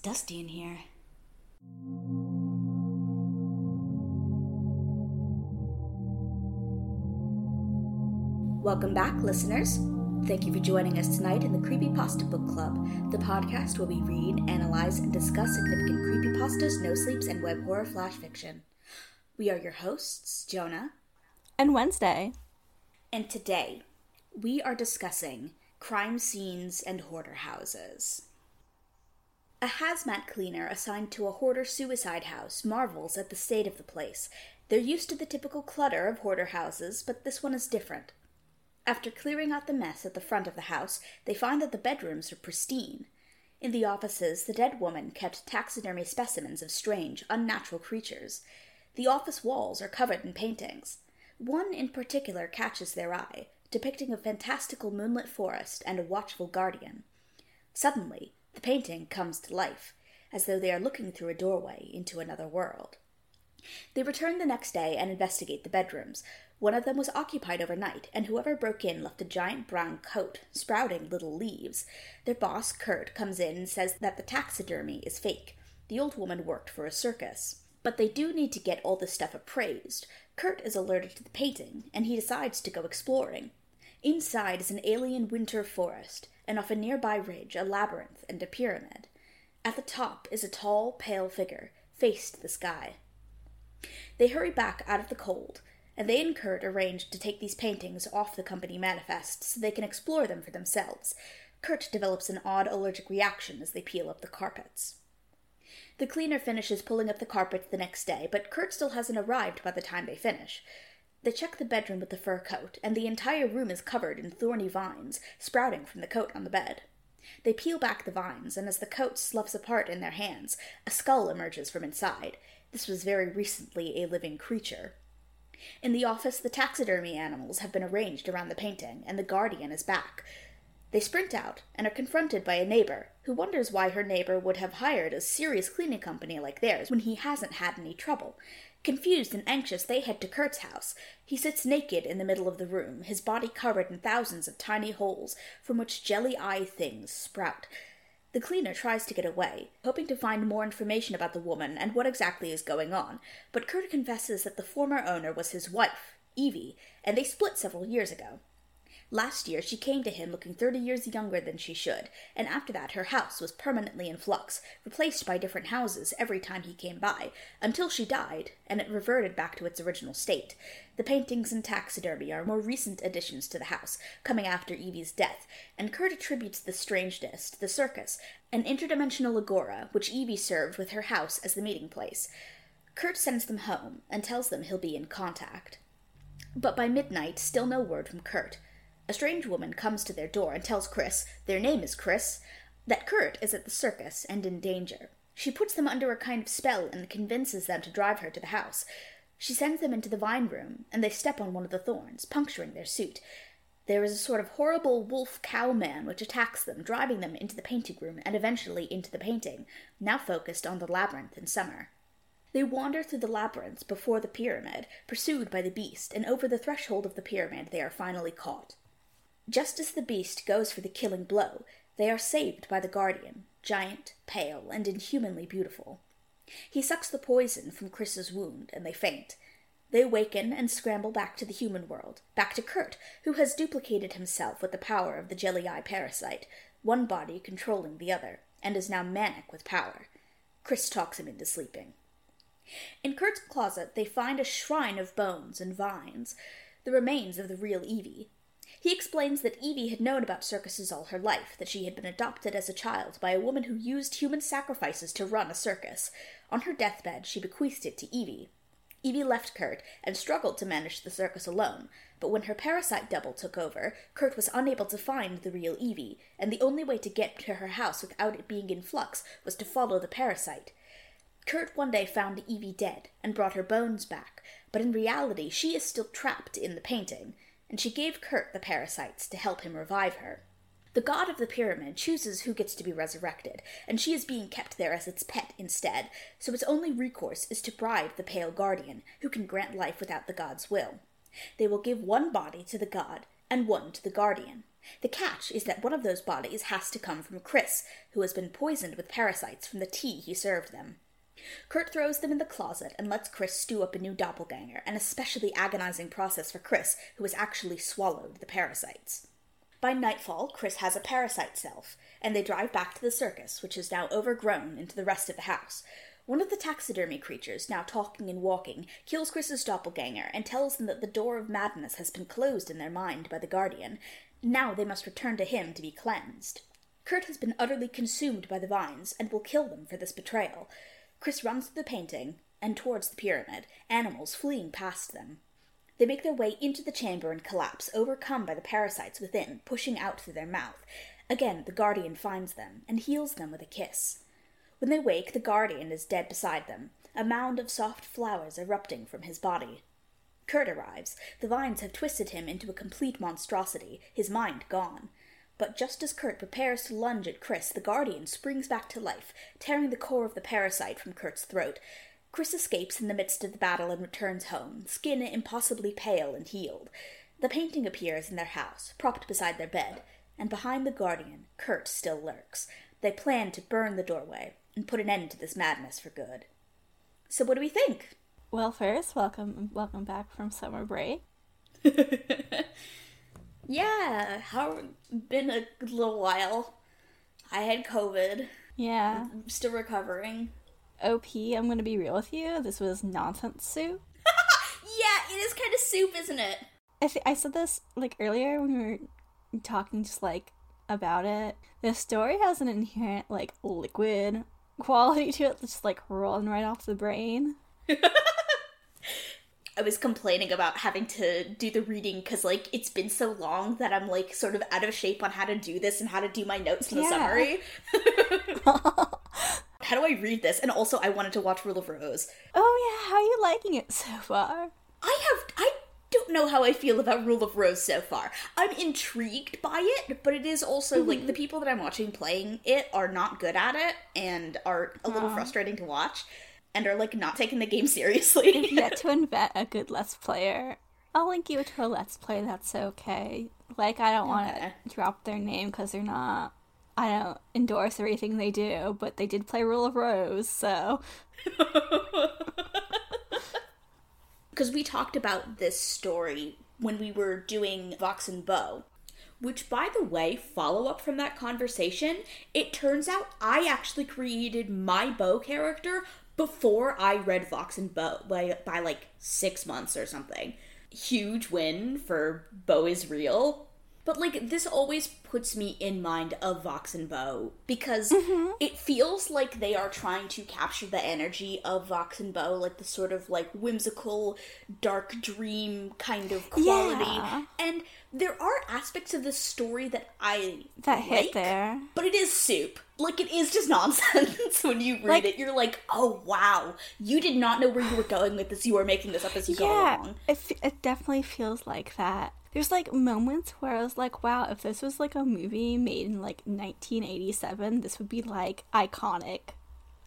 It's dusty in here. Welcome back, listeners. Thank you for joining us tonight in the Creepypasta Book Club, the podcast where we read, analyze, and discuss significant creepypastas, no sleeps, and web horror flash fiction. We are your hosts, Jonah and Wednesday. And today, we are discussing crime scenes and hoarder houses. A hazmat cleaner assigned to a hoarder suicide house marvels at the state of the place. They're used to the typical clutter of hoarder houses, but this one is different. After clearing out the mess at the front of the house, they find that the bedrooms are pristine. In the offices, the dead woman kept taxidermy specimens of strange, unnatural creatures. The office walls are covered in paintings. One in particular catches their eye, depicting a fantastical moonlit forest and a watchful guardian. Suddenly, the painting comes to life, as though they are looking through a doorway into another world. They return the next day and investigate the bedrooms, one of them was occupied overnight, and whoever broke in left a giant brown coat, sprouting little leaves. Their boss, Kurt, comes in and says that the taxidermy is fake. The old woman worked for a circus. But they do need to get all this stuff appraised. Kurt is alerted to the painting, and he decides to go exploring. Inside is an alien winter forest, and off a nearby ridge, a labyrinth and a pyramid. At the top is a tall, pale figure, faced the sky. They hurry back out of the cold, and they and Kurt arrange to take these paintings off the company manifest so they can explore them for themselves. Kurt develops an odd allergic reaction as they peel up the carpets. The cleaner finishes pulling up the carpet the next day, but Kurt still hasn't arrived by the time they finish. They check the bedroom with the fur coat, and the entire room is covered in thorny vines sprouting from the coat on the bed. They peel back the vines, and as the coat sloughs apart in their hands, a skull emerges from inside. This was very recently a living creature. In the office, the taxidermy animals have been arranged around the painting, and the guardian is back. They sprint out and are confronted by a neighbor who wonders why her neighbor would have hired a serious cleaning company like theirs when he hasn't had any trouble. Confused and anxious, they head to Kurt's house. He sits naked in the middle of the room, his body covered in thousands of tiny holes from which jelly eye things sprout. The cleaner tries to get away, hoping to find more information about the woman and what exactly is going on, but Kurt confesses that the former owner was his wife, Evie, and they split several years ago. Last year, she came to him looking 30 years younger than she should, and after that, her house was permanently in flux, replaced by different houses every time he came by, until she died, and it reverted back to its original state. The paintings and taxidermy are more recent additions to the house, coming after Evie's death, and Kurt attributes the strangeness to the circus, an interdimensional agora which Evie served with her house as the meeting place. Kurt sends them home and tells them he'll be in contact. But by midnight, still no word from Kurt. A strange woman comes to their door and tells Chris, their name is Chris, that Kurt is at the circus and in danger. She puts them under a kind of spell and convinces them to drive her to the house. She sends them into the vine room, and they step on one of the thorns, puncturing their suit. There is a sort of horrible wolf cow man which attacks them, driving them into the painting room and eventually into the painting, now focused on the labyrinth in summer. They wander through the labyrinth before the pyramid, pursued by the beast, and over the threshold of the pyramid they are finally caught. Just as the beast goes for the killing blow, they are saved by the guardian, giant, pale, and inhumanly beautiful. He sucks the poison from Chris's wound, and they faint. They awaken and scramble back to the human world, back to Kurt, who has duplicated himself with the power of the jelly eye parasite, one body controlling the other, and is now manic with power. Chris talks him into sleeping. In Kurt's closet, they find a shrine of bones and vines, the remains of the real Evie, he explains that Evie had known about circuses all her life, that she had been adopted as a child by a woman who used human sacrifices to run a circus. On her deathbed, she bequeathed it to Evie. Evie left Kurt and struggled to manage the circus alone, but when her parasite double took over, Kurt was unable to find the real Evie, and the only way to get to her house without it being in flux was to follow the parasite. Kurt one day found Evie dead and brought her bones back, but in reality she is still trapped in the painting and she gave Kurt the parasites to help him revive her. The god of the pyramid chooses who gets to be resurrected, and she is being kept there as its pet instead, so its only recourse is to bribe the pale guardian, who can grant life without the god's will. They will give one body to the god and one to the guardian. The catch is that one of those bodies has to come from Chris, who has been poisoned with parasites from the tea he served them. Kurt throws them in the closet and lets Chris stew up a new doppelganger, an especially agonizing process for Chris, who has actually swallowed the parasites. By nightfall, Chris has a parasite self, and they drive back to the circus, which is now overgrown into the rest of the house. One of the taxidermy creatures, now talking and walking, kills Chris's doppelganger and tells them that the door of madness has been closed in their mind by the Guardian. Now they must return to him to be cleansed. Kurt has been utterly consumed by the vines and will kill them for this betrayal. Chris runs to the painting and towards the pyramid, animals fleeing past them. They make their way into the chamber and collapse, overcome by the parasites within, pushing out through their mouth. Again, the Guardian finds them and heals them with a kiss. When they wake, the Guardian is dead beside them, a mound of soft flowers erupting from his body. Kurt arrives. The vines have twisted him into a complete monstrosity, his mind gone. But just as Kurt prepares to lunge at Chris, the Guardian springs back to life, tearing the core of the parasite from Kurt's throat. Chris escapes in the midst of the battle and returns home, skin impossibly pale and healed. The painting appears in their house, propped beside their bed, and behind the Guardian, Kurt still lurks. They plan to burn the doorway and put an end to this madness for good. So, what do we think? Well, first, welcome, welcome back from summer break. yeah, how been a little while. I had COVID. Yeah, I'm still recovering. OP, I'm gonna be real with you. This was nonsense soup. yeah, it is kind of soup, isn't it? I th- I said this like earlier when we were talking, just like about it. The story has an inherent like liquid quality to it, just like rolling right off the brain. I was complaining about having to do the reading because like it's been so long that I'm like sort of out of shape on how to do this and how to do my notes in the Yeah. summary. how do I read this? And also, I wanted to watch Rule of Rose. Oh yeah, how are you liking it so far? I have I don't know how I feel about Rule of Rose so far. I'm intrigued by it, but it is also mm-hmm. like the people that I'm watching playing it are not good at it and are a little Aw. frustrating to watch and are like not taking the game seriously. Yet to invent a good Let's Player. I'll link you to a Let's Play that's okay. Like, I don't want Okay. to drop their name because they're not. I don't endorse everything they do, but they did play Rule of Rose, so. because we talked about this story when we were doing Vox and Bow. Which, by the way, follow up from that conversation, it turns out I actually created my Bow character before I read Vox and Bow by, by like six months or something. Huge win for Bo is real. But like this always puts me in mind of Vox and Bow because mm-hmm. it feels like they are trying to capture the energy of Vox and Bow, like the sort of like whimsical, dark dream kind of quality. Yeah. And there are aspects of the story that I That hit there. but it is soup. Like it is just nonsense when you read Like- it. You're like, oh wow, you did not know where you were going with this. You are making this up as you go along. it, it definitely feels like that. There's like moments where I was like, wow, if this was like a movie made in like 1987, this would be like iconic.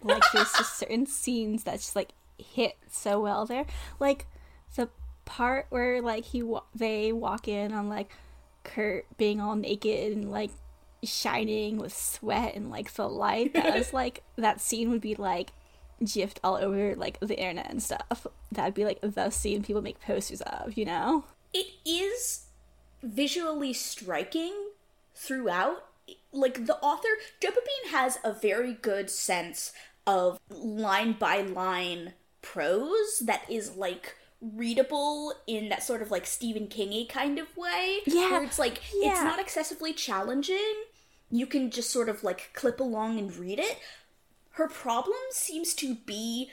Like there's just certain scenes that just like hit so well there. Like the part where like he wa- they walk in on like Kurt being all naked and like shining with sweat and like the light. That was like that scene would be like gifted all over like the internet and stuff. That'd be like the scene people make posters of, you know? It is visually striking throughout. Like the author, Joe Pepin has a very good sense of line by line prose that is like readable in that sort of like Stephen Kingy kind of way. Yeah, Where it's like it's not excessively challenging. You can just sort of like clip along and read it. Her problem seems to be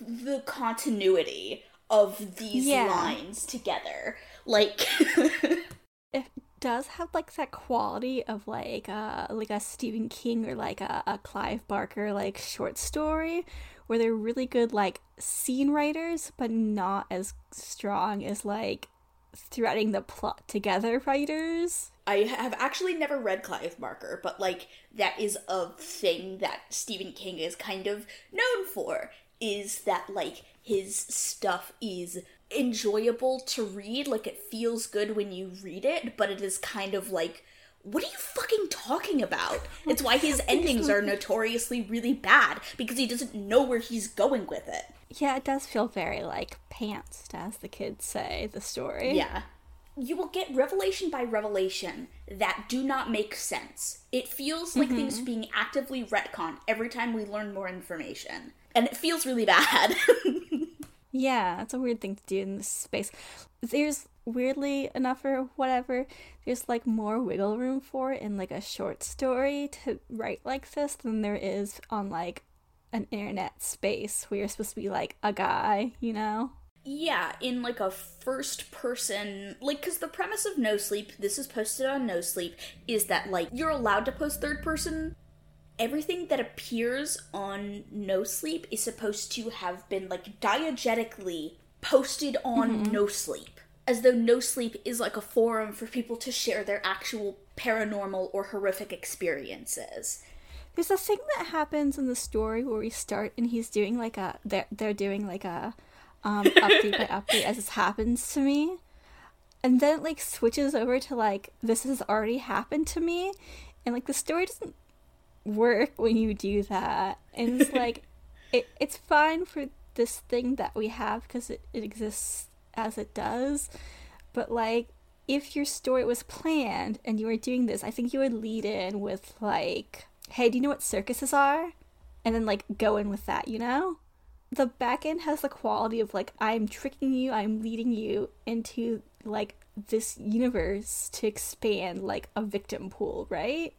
the continuity of these Yeah. lines together. Like It does have like that quality of like uh like a Stephen King or like a, a Clive Barker like short story where they're really good like scene writers but not as strong as like threading the plot together writers. I have actually never read Clive Barker, but like that is a thing that Stephen King is kind of known for is that like his stuff is enjoyable to read. Like it feels good when you read it, but it is kind of like, what are you fucking talking about? It's why his endings are notoriously really bad because he doesn't know where he's going with it. Yeah, it does feel very like pantsed, as the kids say, the story. Yeah. You will get revelation by revelation that do not make sense. It feels like mm-hmm. things are being actively retconned every time we learn more information. And it feels really bad. Yeah, it's a weird thing to do in this space. There's weirdly enough or whatever, there's like more wiggle room for in like a short story to write like this than there is on like an internet space where you're supposed to be like a guy, you know? yeah, in like a first person, like, because the premise of No Sleep, this is posted on No Sleep, is that like you're allowed to post third person. Everything that appears on No Sleep is supposed to have been like diegetically posted on No Sleep, as though No Sleep is like a forum for people to share their actual paranormal or horrific experiences. There's a thing that happens in the story where we start and he's doing like a they're they're doing like a um update by update as this happens to me. And then it like switches over to like this has already happened to me and like the story doesn't work when you do that. And it's like it, it's fine for this thing that we have because it, it exists as it does. But like if your story was planned and you were doing this, I think you would lead in with like, "Hey, do you know what circuses are?" and then like go in with that, you know? The back end has the quality of like I'm tricking you, I'm leading you into like this universe to expand like a victim pool, right?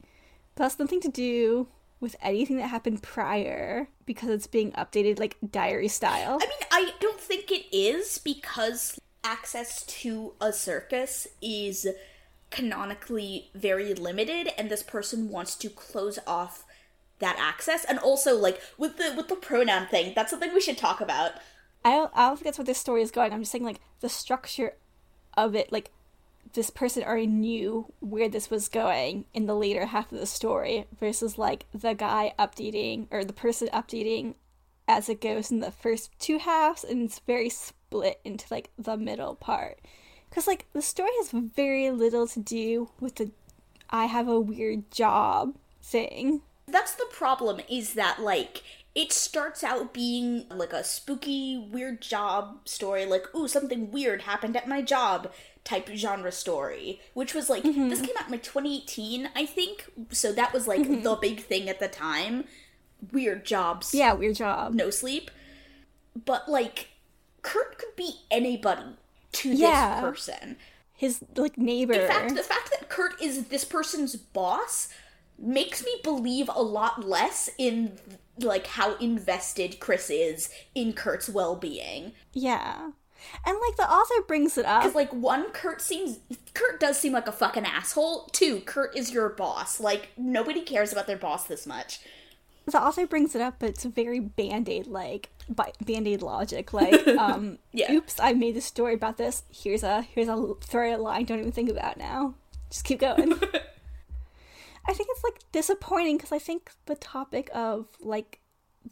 That's nothing to do with anything that happened prior because it's being updated like diary style. I mean, I don't think it is because access to a circus is canonically very limited and this person wants to close off that access and also like with the with the pronoun thing that's something we should talk about I don't, I don't think that's where this story is going. I'm just saying like the structure of it, like this person already knew where this was going in the later half of the story versus like the guy updating or the person updating as it goes in the first two halves and it's very split into like the middle part. Cuz like the story has very little to do with the I have a weird job thing. that's the problem is that like it starts out being like a spooky weird job story like ooh something weird happened at my job type genre story which was like mm-hmm. this came out in like 2018 i think so that was like the big thing at the time weird jobs Yeah, weird job. no sleep but like kurt could be anybody to Yeah. this person His like neighbor. in fact, the fact that Kurt is this person's boss makes me believe a lot less in like how invested Chris is in Kurt's well-being. yeah. And like the author brings it up. Cuz like one Kurt seems Kurt does seem like a fucking asshole. Two, Kurt is your boss. Like nobody cares about their boss this much. the author brings it up, but it's very band-aid like bi- band-aid logic. Like, um, Yeah. oops, I made a story about this. Here's a here's a throw a line. Don't even think about it now. Just keep going. I think it's like disappointing because I think the topic of like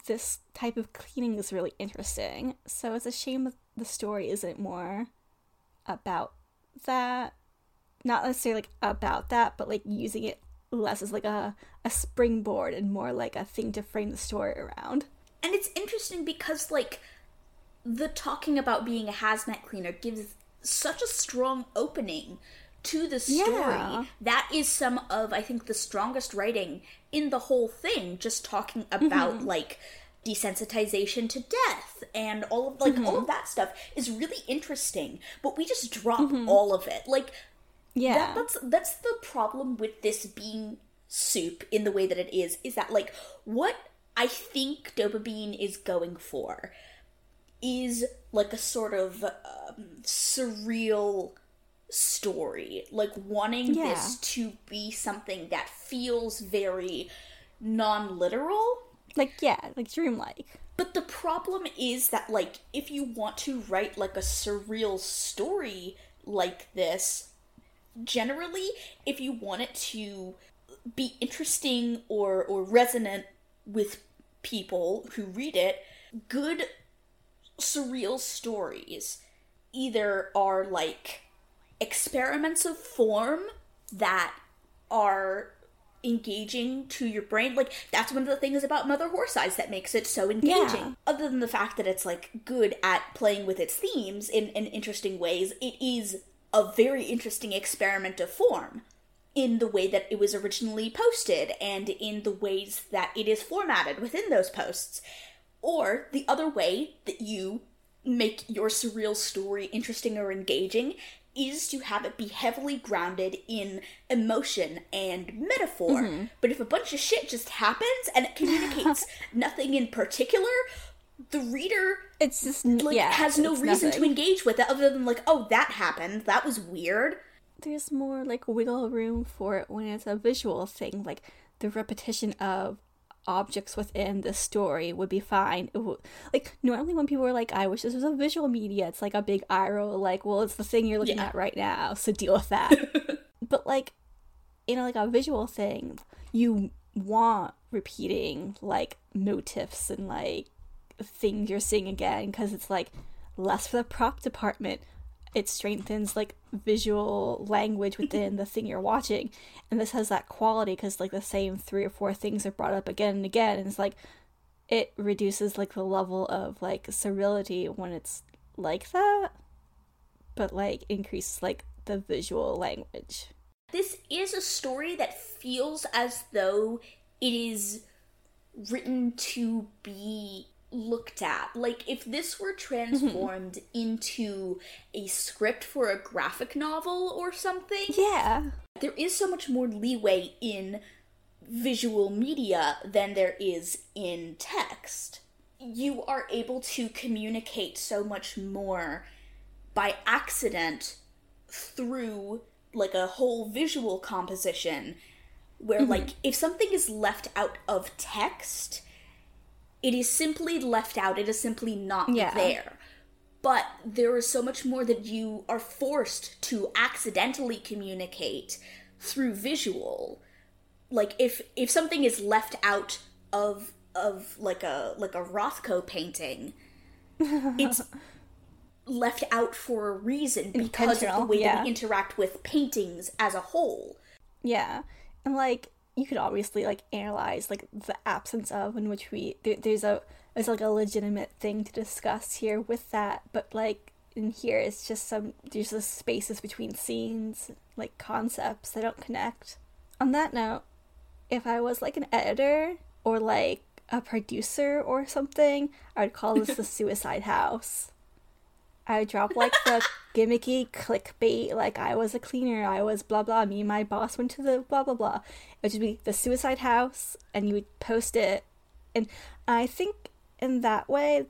this type of cleaning is really interesting. So it's a shame that the story isn't more about that. Not necessarily like about that, but like using it less as like a, a springboard and more like a thing to frame the story around. And it's interesting because, like, the talking about being a hazmat cleaner gives such a strong opening to the story. Yeah. That is some of, I think, the strongest writing in the whole thing, just talking about, mm-hmm. like, desensitization to death and all of like all of mm-hmm. that stuff is really interesting but we just drop mm-hmm. all of it like Yeah. that, that's that's the problem with this being soup in the way that it is is that like what i think Dopabeane is going for is like a sort of um, surreal story like wanting Yeah. this to be something that feels very non-literal like yeah, like dreamlike. but the problem is that, like, if you want to write, like, a surreal story like this, generally, if you want it to be interesting or, or resonant with people who read it, good surreal stories either are like experiments of form that are engaging to your brain. Like that's one of the things about Mother Horse Eyes that makes it so engaging. Yeah. Other than the fact that it's like good at playing with its themes in, in interesting ways, it is a very interesting experiment of form in the way that it was originally posted and in the ways that it is formatted within those posts. Or the other way that you make your surreal story interesting or engaging is to have it be heavily grounded in emotion and metaphor. Mm-hmm. But if a bunch of shit just happens and it communicates nothing in particular, the reader It's just like yeah, has no reason nothing. to engage with it other than like, oh, that happened. That was weird. there's more like wiggle room for it when it's a visual thing like the repetition of objects within the story would be fine it would, like normally when people are like i wish this was a visual media it's like a big eye roll like well it's the thing you're looking Yeah. at right now so deal with that but like you know like a visual thing you want repeating like motifs and like things you're seeing again because it's like less for the prop department it strengthens like visual language within the thing you're watching. And this has that quality because like the same three or four things are brought up again and again. And it's like it reduces like the level of like surreality when it's like that but like increases like the visual language. This is a story that feels as though it is written to be looked at. Like, if this were mm-hmm. transformed into a script for a graphic novel or something, yeah there is so much more leeway in visual media than there is in text. You are able to communicate so much more by accident through like a whole visual composition where mm-hmm. like if something is left out of text it is simply left out. It is simply not Yeah. there. But there is so much more that you are forced to accidentally communicate through visual. Like if if something is left out of of like a like a rothko painting it's left out for a reason because of the way that we interact with paintings as a whole. Yeah, and like you could obviously like analyze like the absence of in which we there, there's a there's like a legitimate thing to discuss here with that, but like in here it's just some there's just spaces between scenes like concepts that don't connect. On that note, if I was like an editor or like a producer or something, I would call this the Suicide House. I drop like the gimmicky clickbait, like I was a cleaner, I was blah blah, me and my boss went to the blah blah blah. It would just be the suicide house, and you would post it. And I think in that way,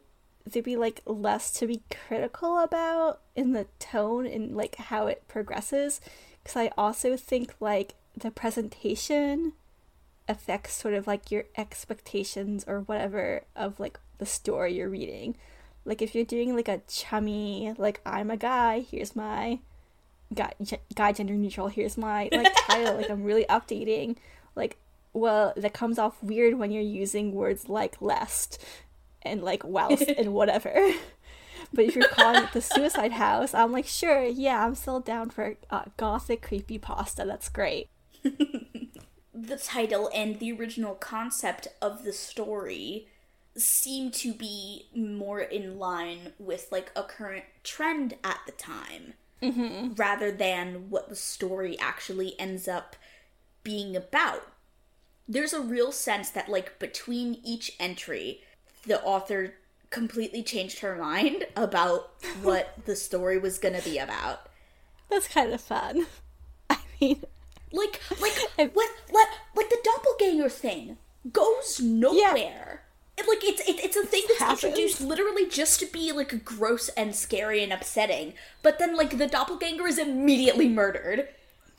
there'd be like less to be critical about in the tone and like how it progresses. Because I also think like the presentation affects sort of like your expectations or whatever of like the story you're reading. Like if you're doing like a chummy, like I'm a guy, here's my guy, g- guy gender neutral, here's my like title, like I'm really updating. Like, well, that comes off weird when you're using words like lest and like whilst and whatever. But if you're calling it the suicide house, I'm like, sure, yeah, I'm still down for uh, gothic creepy pasta. That's great. the title and the original concept of the story seem to be more in line with like a current trend at the time mm-hmm. rather than what the story actually ends up being about. There's a real sense that like between each entry the author completely changed her mind about what the story was going to be about. That's kind of fun. I mean, like like what what like the doppelganger thing goes nowhere. It, like it's it, it's a thing that's happens. introduced literally just to be like gross and scary and upsetting but then like the doppelganger is immediately murdered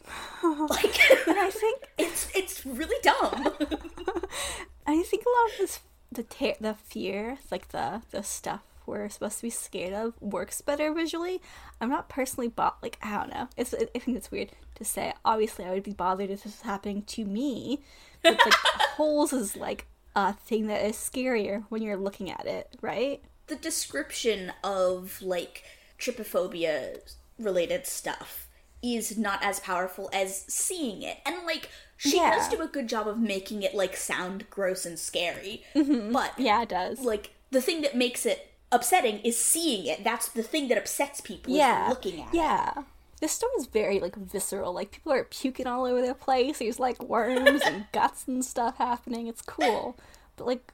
like and I think it's it's really dumb I think a lot of this the ter- the fear, like the the stuff we're supposed to be scared of, works better visually. I'm not personally bought like I don't know. It's I think it's weird to say. Obviously, I would be bothered if this was happening to me. But like holes is like a thing that is scarier when you're looking at it, right? the description of like trypophobia related stuff is not as powerful as seeing it. And like she Yeah. does do a good job of making it like sound gross and scary. But Mm-hmm. Yeah, it does. like the thing that makes it upsetting is seeing it. That's the thing that upsets people yeah. is looking at it. Yeah. This story is very like visceral. Like people are puking all over the place. There's like worms and guts and stuff happening. It's cool. But like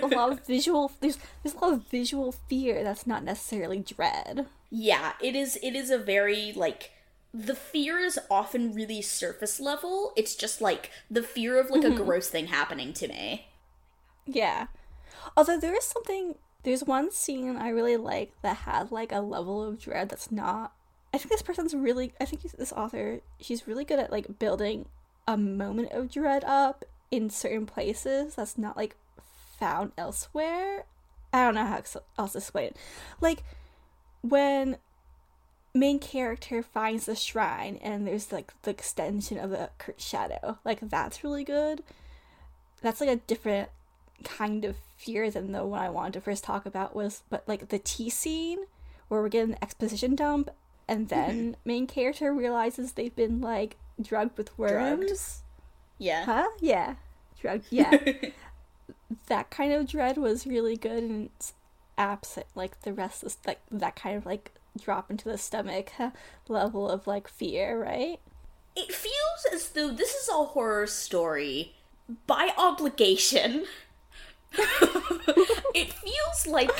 a lot of visual there's there's a lot of visual fear that's not necessarily dread. Yeah, it is it is a very like the fear is often really surface level. It's just like the fear of like Mm-hmm. a gross thing happening to me. Yeah. Although there is something there's one scene I really like that had like a level of dread that's not I think this person's really I think this author she's really good at like building a moment of dread up in certain places that's not like found elsewhere. I don't know how else to explain it. Like when main character finds the shrine and there's like the extension of the shadow. Like that's really good. That's like a different kind of fear than the one I wanted to first talk about was but like the tea scene where we're getting an exposition dump and then main character realizes they've been like drugged with worms. Yeah. Huh? Yeah. Drug yeah. that kind of dread was really good and it's absent like the rest of like that kind of like drop into the stomach level of like fear, right? It feels as though this is a horror story by obligation. it feels like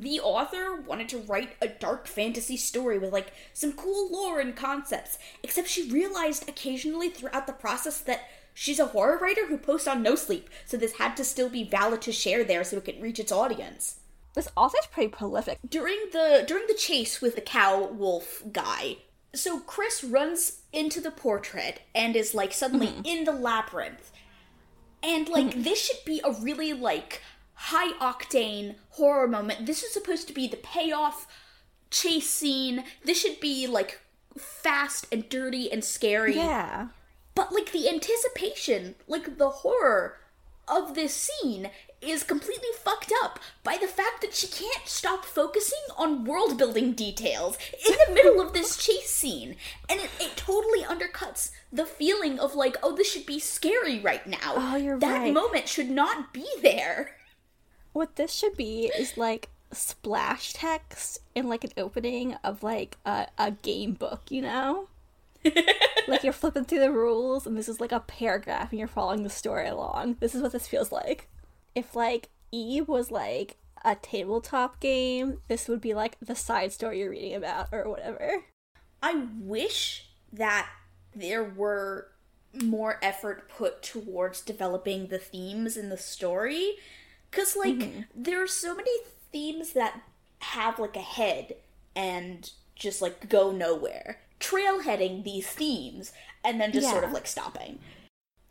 the author wanted to write a dark fantasy story with like some cool lore and concepts, except she realized occasionally throughout the process that she's a horror writer who posts on No Sleep, so this had to still be valid to share there so it could reach its audience. This author's pretty prolific. During the during the chase with the cow wolf guy, so Chris runs into the portrait and is like suddenly mm-hmm. in the labyrinth. And like mm-hmm. this should be a really like high octane horror moment. This is supposed to be the payoff chase scene. This should be like fast and dirty and scary. Yeah. But like the anticipation, like the horror of this scene is completely fucked up by the fact that she can't stop focusing on world building details in the middle of this chase scene. And it, it totally undercuts the feeling of like, oh, this should be scary right now. Oh, you're that right. moment should not be there. What this should be is like splash text in like an opening of like a, a game book, you know? like you're flipping through the rules and this is like a paragraph and you're following the story along. This is what this feels like. If like Eve was like a tabletop game, this would be like the side story you're reading about or whatever. I wish that there were more effort put towards developing the themes in the story. Because, like, mm-hmm. there are so many themes that have, like, a head and just, like, go nowhere. Trailheading these themes and then just sort of, like, stopping.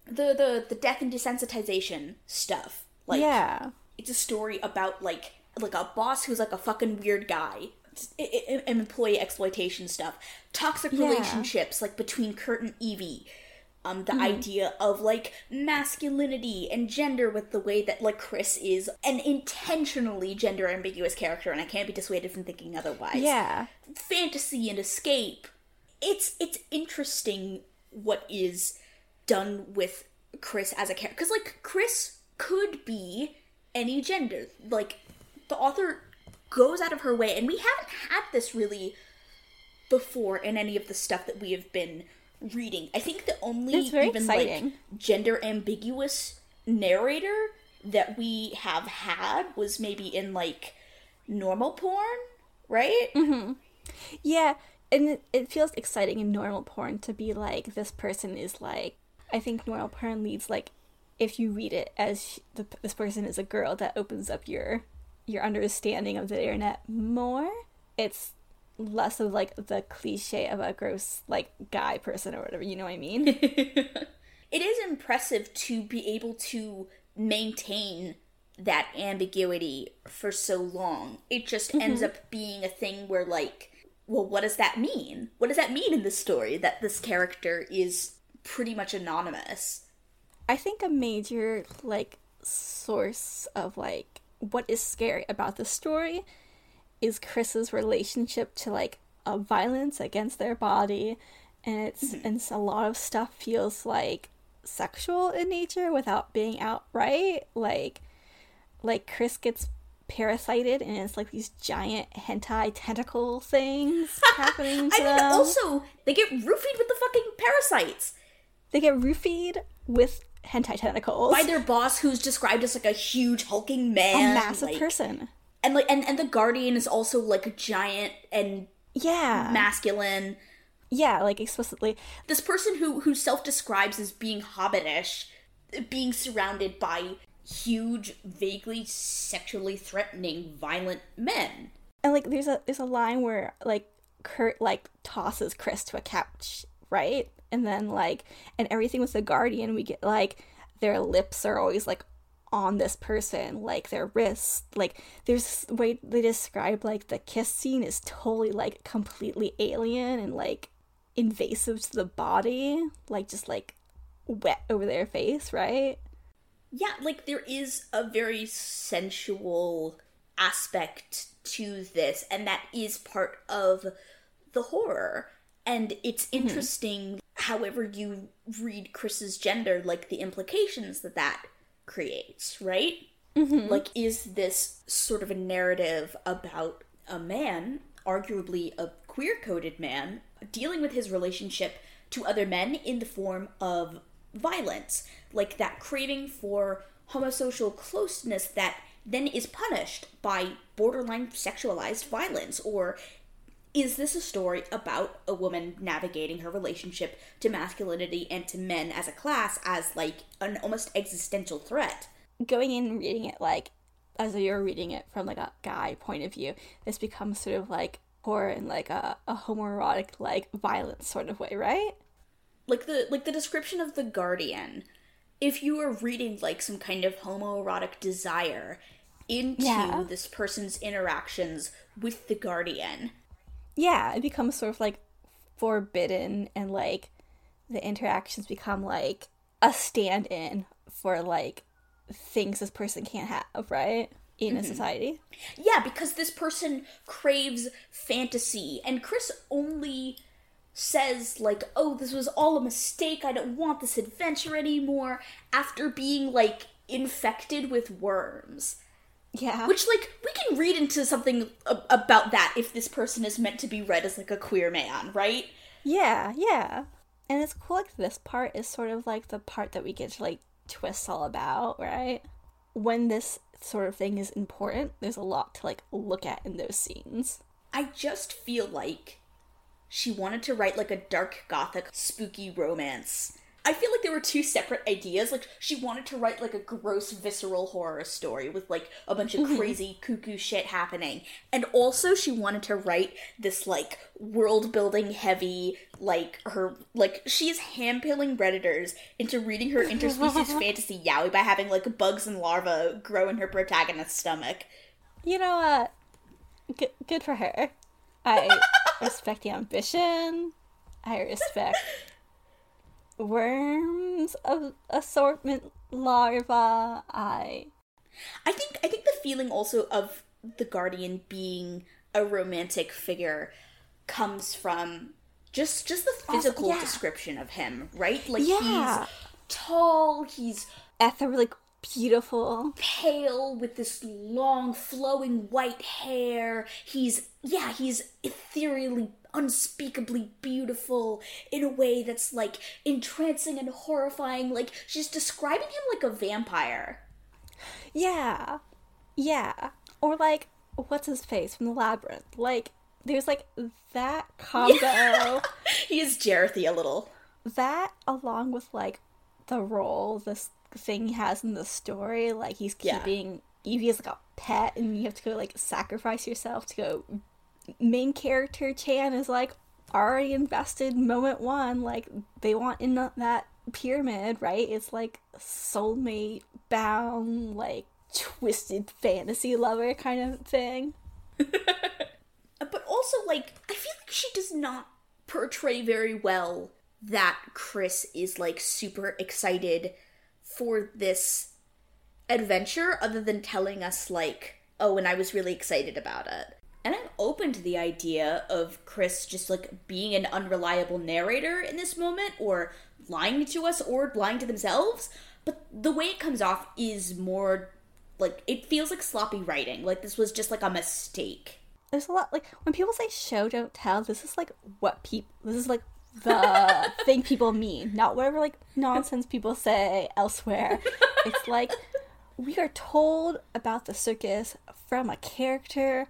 The, the, the death and desensitization stuff. Like, yeah. it's a story about like like a boss who's like a fucking weird guy It's- i- i- employee exploitation stuff toxic Yeah. relationships like between kurt and evie um Mm-hmm. the idea of like masculinity and gender with the way that like chris is an intentionally gender ambiguous character and i can't be dissuaded from thinking otherwise Yeah. fantasy and escape. It's it's interesting what is done with Chris as a character because like Chris could be any gender. Like the author goes out of her way, and we haven't had this really before in any of the stuff that we have been reading. I think the only very even exciting. like gender ambiguous narrator that we have had was maybe in like normal porn, right? Mm-hmm. Yeah, and it, it feels exciting in normal porn to be like this person is like. I think normal porn leads like if you read it as the, this person is a girl that opens up your your understanding of the internet more. It's less of like the cliche of a gross like guy person or whatever. You know what I mean? it is impressive to be able to maintain that ambiguity for so long. It just mm-hmm. ends up being a thing where, like, well, what does that mean? What does that mean in this story that this character is pretty much anonymous? I think a major like source of like what is scary about the story is Chris's relationship to like a violence against their body and it's Mm-hmm. and a lot of stuff feels like sexual in nature without being outright like like Chris gets parasited and it's like these giant hentai tentacle things happening to I mean, them. also they get roofied with the fucking parasites they get roofied with hentai tentacles by their boss, who's described as like a huge hulking man, a massive like- person. And like and and the guardian is also like a giant and Yeah. masculine. yeah, like explicitly. This person who who self describes as being hobbitish, being surrounded by huge, vaguely sexually threatening, violent men. And like there's a there's a line where like Kurt like tosses Chris to a couch, right? And then like and everything with the guardian we get like their lips are always like on this person, like their wrists. Like there's way they describe like the kiss scene is totally like completely alien and like invasive to the body, like just like wet over their face, right? Yeah, like there is a very sensual aspect to this, and that is part of the horror. And it's mm-hmm. interesting, however, you read Chris's gender, like the implications that that creates, right? Mm-hmm. Like, is this sort of a narrative about a man, arguably a queer coded man, dealing with his relationship to other men in the form of violence? Like that craving for homosocial closeness that then is punished by borderline sexualized violence? Or is this a story about a woman navigating her relationship to masculinity and to men as a class as like an almost existential threat? going in and reading it like as though you're reading it from like a guy point of view, this becomes sort of like horror in like a, a homoerotic like violence sort of way, right? like the like the description of the guardian if you are reading like some kind of homoerotic desire into Yeah. this person's interactions with the guardian Yeah, it becomes sort of like forbidden and like the interactions become like a stand in for like things this person can't have, right? In a mm-hmm. society. yeah because this person craves fantasy and chris only says like oh this was all a mistake i don't want this adventure anymore after being like infected with worms Yeah. which like we can read into something about that if this person is meant to be read as like a queer man right Yeah, yeah. And it's cool like this part is sort of like the part that we get to like twist all about, right? When this sort of thing is important, there's a lot to like look at in those scenes. I just feel like she wanted to write like a dark gothic spooky romance. I feel like there were two separate ideas. Like she wanted to write like a gross visceral horror story with like a bunch of mm-hmm. crazy cuckoo shit happening. And also she wanted to write this like world building heavy like her like she's handpilling predators into reading her interspecies fantasy yaoi by having like bugs and larvae grow in her protagonist's stomach. You know uh, what? Good, good for her. I respect the ambition. I respect worms of assortment larva. I I think I think the feeling also of the guardian being a romantic figure comes from just just the physical yeah. description of him, right? Like Yeah. he's tall, he's ethereally beautiful. pale with this long flowing white hair. He's yeah, he's ethereally unspeakably beautiful in a way that's like entrancing and horrifying. Like she's describing him like a vampire. Yeah. Yeah. Or like what's his face from the labyrinth? Like there's like that combo He is Jareth a little. that along with like the role this thing he has in the story, like he's Yeah. keeping Evie as like a pet and you have to go like sacrifice yourself to go main character Chan is like already invested moment one, like they want in that pyramid, right? It's like soulmate bound, like twisted fantasy lover kind of thing. But also, like, I feel like she does not portray very well that Chris is, like, super excited for this adventure, other than telling us, like, oh, and I was really excited about it. And I'm open to the idea of Chris just like being an unreliable narrator in this moment or lying to us or lying to themselves. But the way it comes off is more like it feels like sloppy writing. Like this was just like a mistake. There's a lot like when people say show don't tell, this is like what people this is like the thing people mean, not whatever like nonsense people say elsewhere. It's like we are told about the circus from a character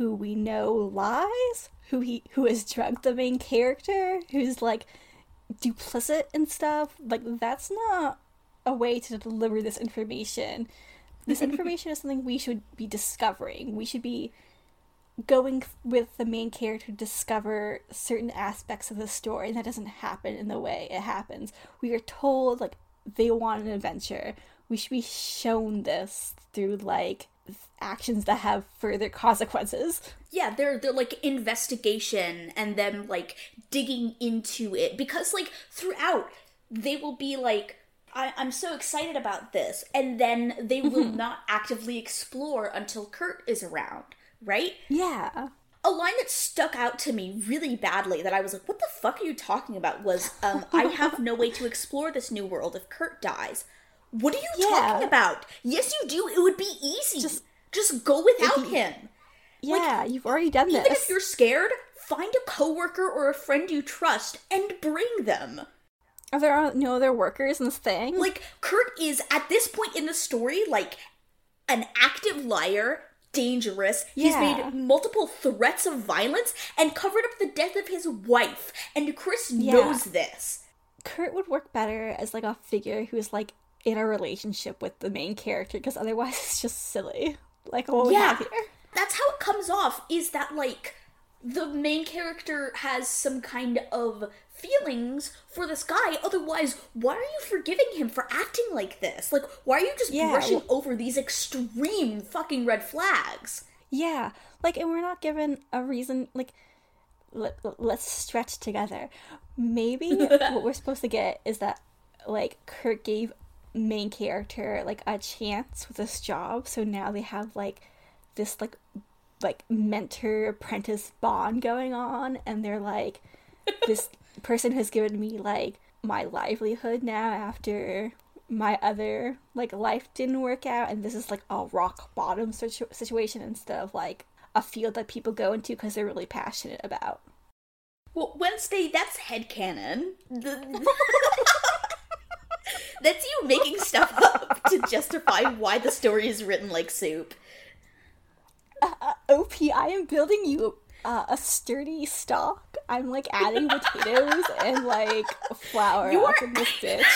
who we know lies, who he who has drugged the main character, who's like duplicit and stuff. Like that's not a way to deliver this information. This information is something we should be discovering. We should be going with the main character to discover certain aspects of the story and that doesn't happen in the way it happens we are told like they want an adventure we should be shown this through like actions that have further consequences yeah they're they're like investigation and then like digging into it because like throughout they will be like I, am so excited about this and then they will not actively explore until kurt is around right? Yeah. A line that stuck out to me really badly that I was like, what the fuck are you talking about? was um, I have no way to explore this new world if Kurt dies. What are you yeah. talking about? Yes, you do. It would be easy. Just, just go without him. Yeah, like, you've already done this. Even if you're scared, find a coworker or a friend you trust and bring them. Are there no other workers in this thing? Like, Kurt is, at this point in the story, like, an active liar dangerous. He's made multiple threats of violence and covered up the death of his wife. And Chris yeah. knows this. Kurt would work better as like a figure who's like in a relationship with the main character because otherwise it's just silly. Like what yeah. That's how it comes off is that like the main character has some kind of feelings for this guy. Otherwise, why are you forgiving him for acting like this? Like, why are you just yeah, brushing well, over these extreme fucking red flags? Yeah, like, and we're not given a reason. Like, let, let's stretch together. Maybe what we're supposed to get is that, like, Kurt gave main character like a chance with this job, so now they have like this like like mentor apprentice bond going on, and they're like this person has given me like my livelihood now after my other like life didn't work out. And this is like a rock bottom situ- situation instead of like a field that people go into because they're really passionate about. Well wednesday that's headcanon that's you making stuff up to justify why the story is written like soup uh, uh, op i am building you uh, a sturdy stock. I'm like adding potatoes and like flour you are... in this ditch.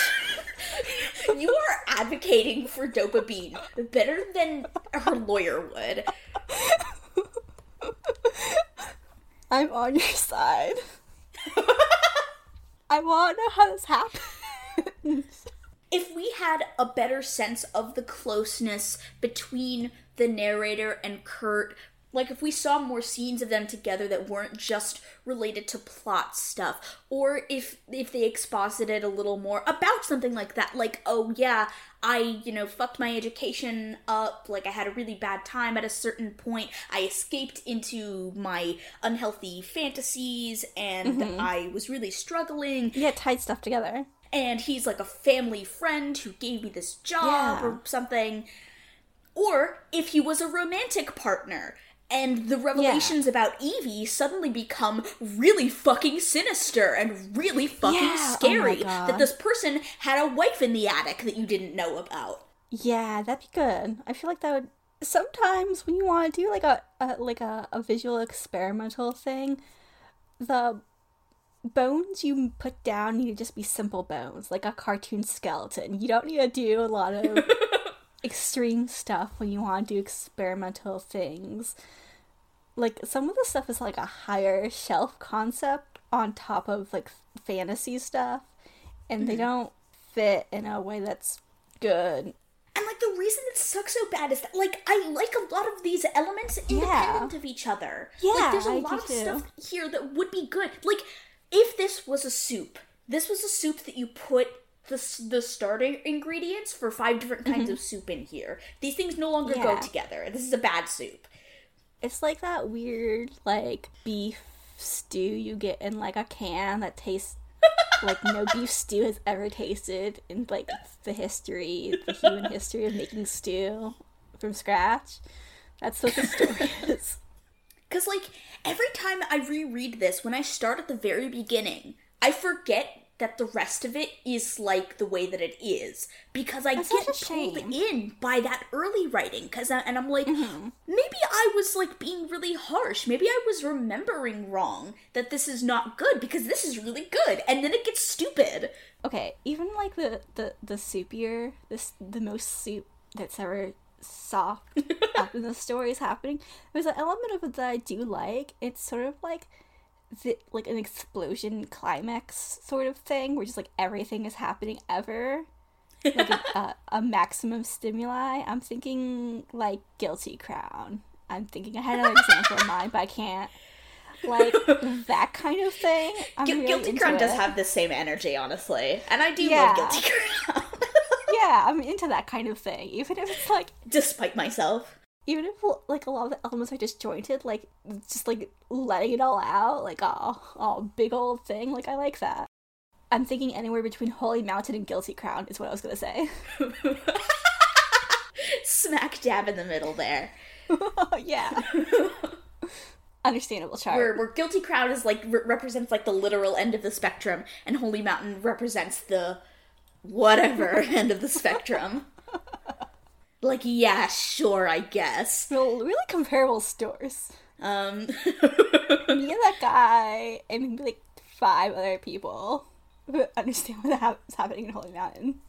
you are advocating for Dopabeane better than her lawyer would. I'm on your side. I want to know how this happens. If we had a better sense of the closeness between the narrator and Kurt like if we saw more scenes of them together that weren't just related to plot stuff or if if they exposited a little more about something like that like oh yeah i you know fucked my education up like i had a really bad time at a certain point i escaped into my unhealthy fantasies and mm-hmm. i was really struggling yeah tied stuff together and he's like a family friend who gave me this job yeah. or something or if he was a romantic partner and the revelations yeah. about Evie suddenly become really fucking sinister and really fucking yeah, oh scary. Oh that this person had a wife in the attic that you didn't know about. Yeah, that'd be good. I feel like that would sometimes when you want to do like a, a like a, a visual experimental thing, the bones you put down need to just be simple bones, like a cartoon skeleton. You don't need to do a lot of extreme stuff when you want to do experimental things like some of the stuff is like a higher shelf concept on top of like fantasy stuff and mm-hmm. they don't fit in a way that's good and like the reason it sucks so bad is that like I like a lot of these elements independent yeah. of each other. Yeah, like there's a I lot of too. stuff here that would be good. Like if this was a soup, this was a soup that you put the the starting ingredients for five different kinds mm-hmm. of soup in here. These things no longer yeah. go together. This is a bad soup It's like that weird like beef stew you get in like a can that tastes like no beef stew has ever tasted in like the history, the human history of making stew from scratch. That's what the story is. Because, like, every time I reread this, when I start at the very beginning, I forget that the rest of it is like the way that it is. Because I That's get pulled in by that early writing because and I'm like Mm-hmm. maybe I was like being really harsh. Maybe I was remembering wrong that this is not good because this is really good and then it gets stupid. Okay, even like the the the soupier, this the most soup that's ever soft up the story is happening. There's an element of it that I do like. It's sort of like the, like an explosion climax sort of thing, where just like everything is happening ever. Like a, a, a maximum stimuli. I'm thinking like Guilty Crown. I'm thinking I had another example in mind, but I can't. Like that kind of thing. Gu- really Guilty Crown does have the same energy honestly and I do Yeah. love Guilty Crown yeah, I'm into that kind of thing. Even if it's like, despite myself even if like a lot of the elements are disjointed, like just like letting it all out, like oh, oh, big old thing. Like I like that. I'm thinking anywhere between Holy Mountain and Guilty Crown is what I was gonna say. smack dab in the middle there yeah. Understandable chart. where, where guilty crown is like re- represents like the literal end of the spectrum and holy mountain represents the whatever end of the spectrum like yeah sure i guess Real, really comparable stores. um Me and that guy, and like five other people who understand what hap- is happening in Holy Mountain.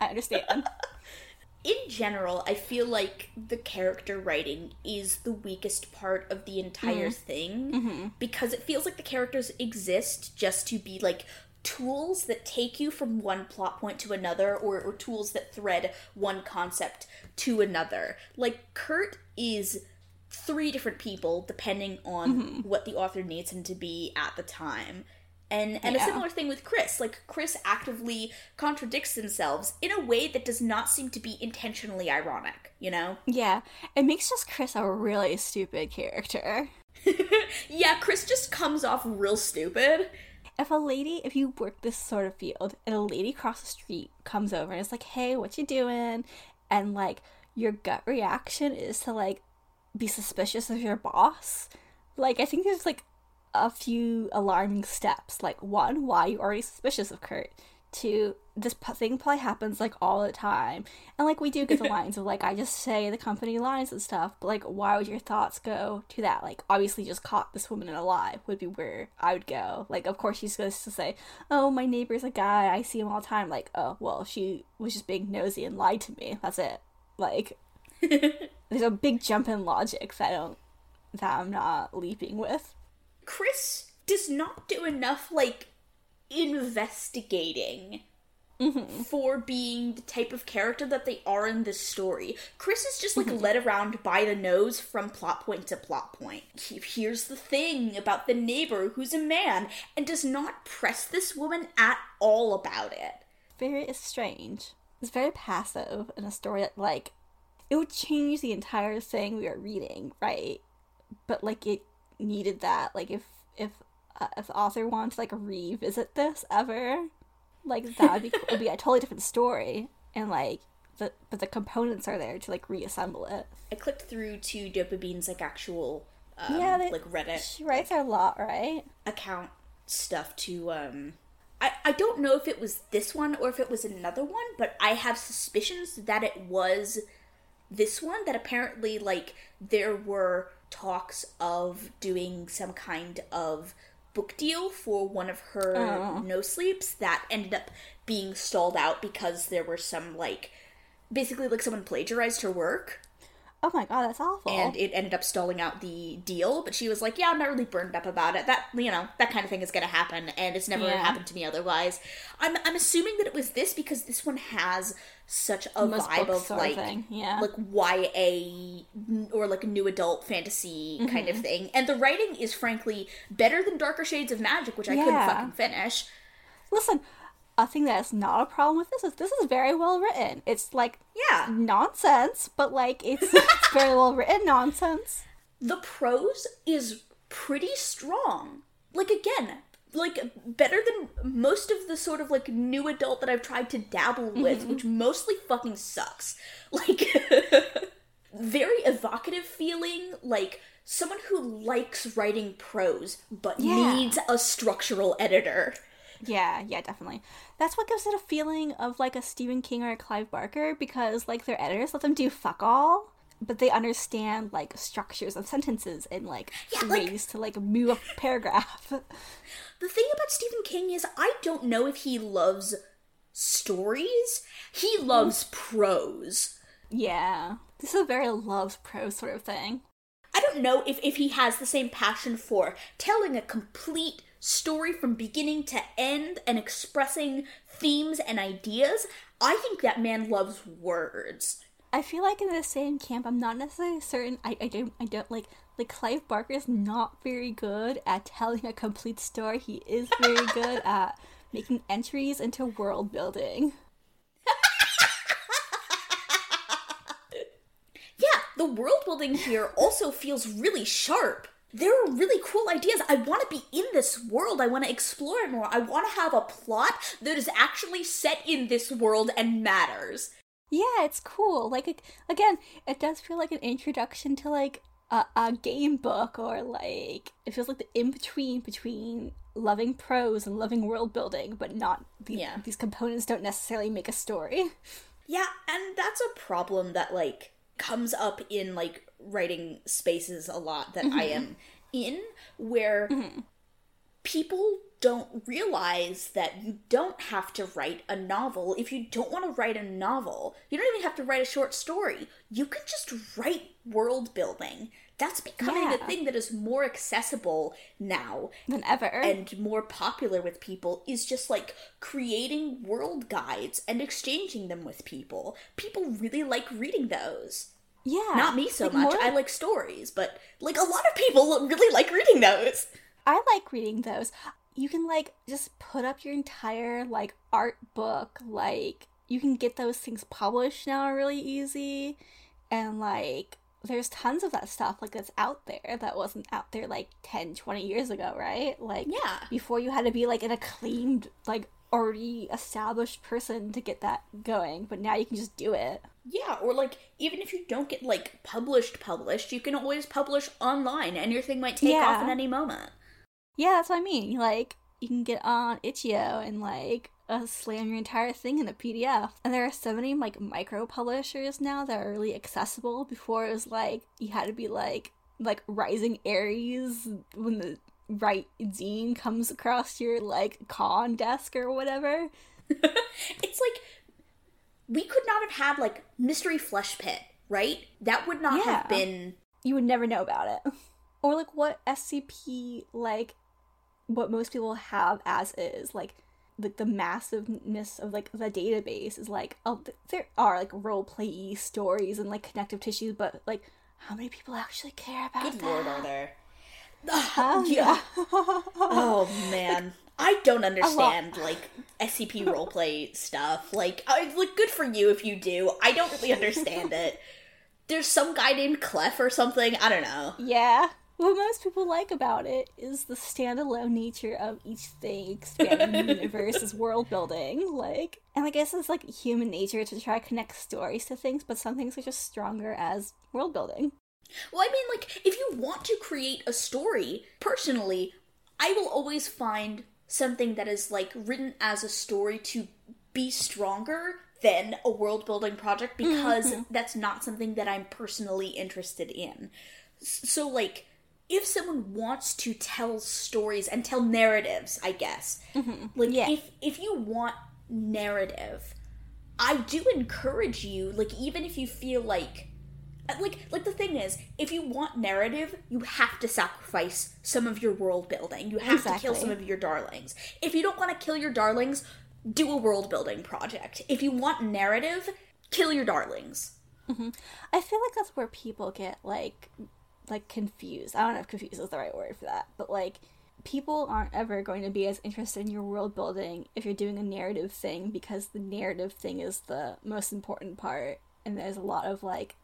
I understand. in general i feel like the character writing is the weakest part of the entire thing because it feels like the characters exist just to be like tools that take you from one plot point to another or, or tools that thread one concept to another like kurt is three different people depending on mm-hmm. what the author needs him to be at the time and and a similar thing with Chris. Like Chris actively contradicts themselves in a way that does not seem to be intentionally ironic, you know? Yeah, it makes just Chris a really stupid character. Yeah, Chris just comes off real stupid. If a lady, if you work this sort of field, and a lady across the street comes over and is like, "Hey, what you doing?" and like your gut reaction is to like be suspicious of your boss, like I think there's like a few alarming steps. Like one, why you already suspicious of Kurt. Two, this p- thing probably happens like all the time, and like we do get the lines of like I just say the company lines and stuff, but like why would your thoughts go to that? Like obviously just caught this woman in a lie would be where I would go. Like of course she's supposed to say, oh my neighbor's a guy I see him all the time. Like oh well she was just being nosy and lied to me. That's it. Like there's a big jump in logic that I don't that I'm not leaping with. Chris does not do enough, like, investigating mm-hmm. for being the type of character that they are in this story. Chris is just, like, mm-hmm. led around by the nose from plot point to plot point. He- Here's the thing about the neighbor who's a man, and does not press this woman at all about it. very strange. It's very passive in a story that like it would change the entire thing we are reading, right? But like it needed that. Like if if if the author wants like revisit this ever, like that would be would be a totally different story. And like the but the components are there to like reassemble it. I clicked through to Dopabeane's, like, actual, um, Yeah, they- like, Reddit She writes a lot, right? account stuff to um I, I don't know if it was this one or if it was another one, but I have suspicions that it was this one that apparently like there were talks of doing some kind of book deal for one of her Oh. no sleeps that ended up being stalled out because there were some like basically like someone plagiarized her work Oh my god, that's awful. and it ended up stalling out the deal. But she was like, "Yeah, I'm not really burned up about it. That you know, that kind of thing is gonna happen, and it's never Yeah. happened to me otherwise." I'm I'm assuming that it was this because this one has such a Most vibe of like yeah. like YA or like a new adult fantasy kind Mm-hmm. of thing, and the writing is frankly better than Darker Shades of Magic, which I couldn't fucking finish. Listen, a thing that's not a problem with this is this is very well written. It's like Yeah, nonsense, but like it's, it's very well written nonsense. the prose is pretty strong. Like again, like better than most of the sort of like new adult that I've tried to dabble with, Mm-hmm. which mostly fucking sucks. Like very evocative feeling, like someone who likes writing prose but Yeah. needs a structural editor. Yeah, yeah, definitely. That's what gives it a feeling of like a Stephen King or a Clive Barker because like their editors let them do fuck all, but they understand like structures of sentences and like Yeah, like- ways to like move a paragraph. The thing about Stephen King is I don't know if he loves stories. He loves prose. yeah. This is a very loves prose sort of thing. I don't know if, if he has the same passion for telling a complete story from beginning to end and expressing themes and ideas. I think that man loves words. I feel like in the same camp, I'm not necessarily certain. I, I don't I don't like like Clive Barker is not very good at telling a complete story. He is very good at making entries into world building. Yeah, the world building here also feels really sharp. There are really cool ideas. I want to be in this world. I want to explore it more. I want to have a plot that is actually set in this world and matters. Yeah, it's cool. Like again, it does feel like an introduction to like a, a game book or like it feels like the in between between loving prose and loving world building, but not the, Yeah. these components don't necessarily make a story. Yeah, and that's a problem that like comes up in like writing spaces a lot that I mm-hmm. am in where mm-hmm. people don't realize that you don't have to write a novel if you don't want to write a novel. You don't even have to write a short story. You can just write world building. That's becoming a Yeah. thing that is more accessible now Than ever. and more popular with people is just like creating world guides and exchanging them with people. People really like reading those. Yeah. Not me so Like, much. I like stories, but like a lot of people really like reading those. I like reading those. You can like just put up your entire like art book. Like you can get those things published now really easy. And like there's tons of that stuff like that's out there that wasn't out there like 10, 20 years ago, right? Like Yeah. before you had to be like an acclaimed like already established person to get that going, but now you can just do it. Yeah, or like even if you don't get like published published, you can always publish online and your thing might take off in any moment. Yeah, that's what I mean. Like, you can get on itch.io and like uh, slam your entire thing in a PDF. And there are so many like micro publishers now that are really accessible. Before it was like you had to be like like Rising Aries when the right zine comes across your like con desk or whatever. It's like we could not have had like Mystery Flesh Pit, right? That would not Yeah. have been You would never know about it. Or like what SCP like what most people have as is like like the massiveness of like the database is like oh th- there are like role play stories and like connective tissues but like how many people actually care about Good that? lord, are there? Oh, yeah. yeah. Oh man. I don't understand like SCP roleplay stuff. Like, I like good for you if you do. I don't really understand it. There's some guy named Clef or something. I don't know. yeah. What most people like about it is the standalone nature of each thing expanding the universe is world building. Like, and I guess it's like human nature to try to connect stories to things, but some things are just stronger as world building. Well, I mean, like, if you want to create a story, personally, I will always find something that is, like, written as a story to be stronger than a world building project because mm-hmm. that's not something that I'm personally interested in. So, like, if someone wants to tell stories and tell narratives, I guess, mm-hmm. like, Yeah. if, if you want narrative, I do encourage you, like, even if you feel like like like the thing is if you want narrative you have to sacrifice some of your world building. You have to kill some of your darlings. If you don't want to kill your darlings do a world building project. If you want narrative kill your darlings. Mm-hmm. I feel like that's where people get like like confused. I don't know if confused is the right word for that, but like people aren't ever going to be as interested in your world building if you're doing a narrative thing because the narrative thing is the most important part and there's a lot of like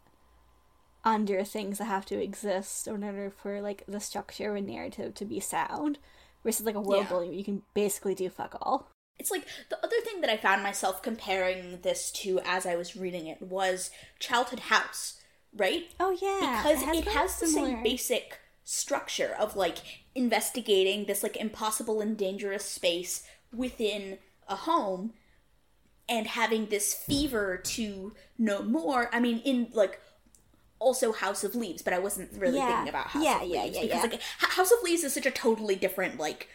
under things that have to exist in order for like the structure of a narrative to be sound versus like a world Yeah. building where you can basically do fuck all. It's like the other thing that I found myself comparing this to as I was reading it was Childhood House, right? Oh yeah, because it very has, the same basic structure of like investigating this like impossible and dangerous space within a home and having this fever to know more. I mean, in like also House of Leaves, but I wasn't really Yeah. thinking about House Yeah, of yeah, Leaves yeah, because yeah. like House of Leaves is such a totally different like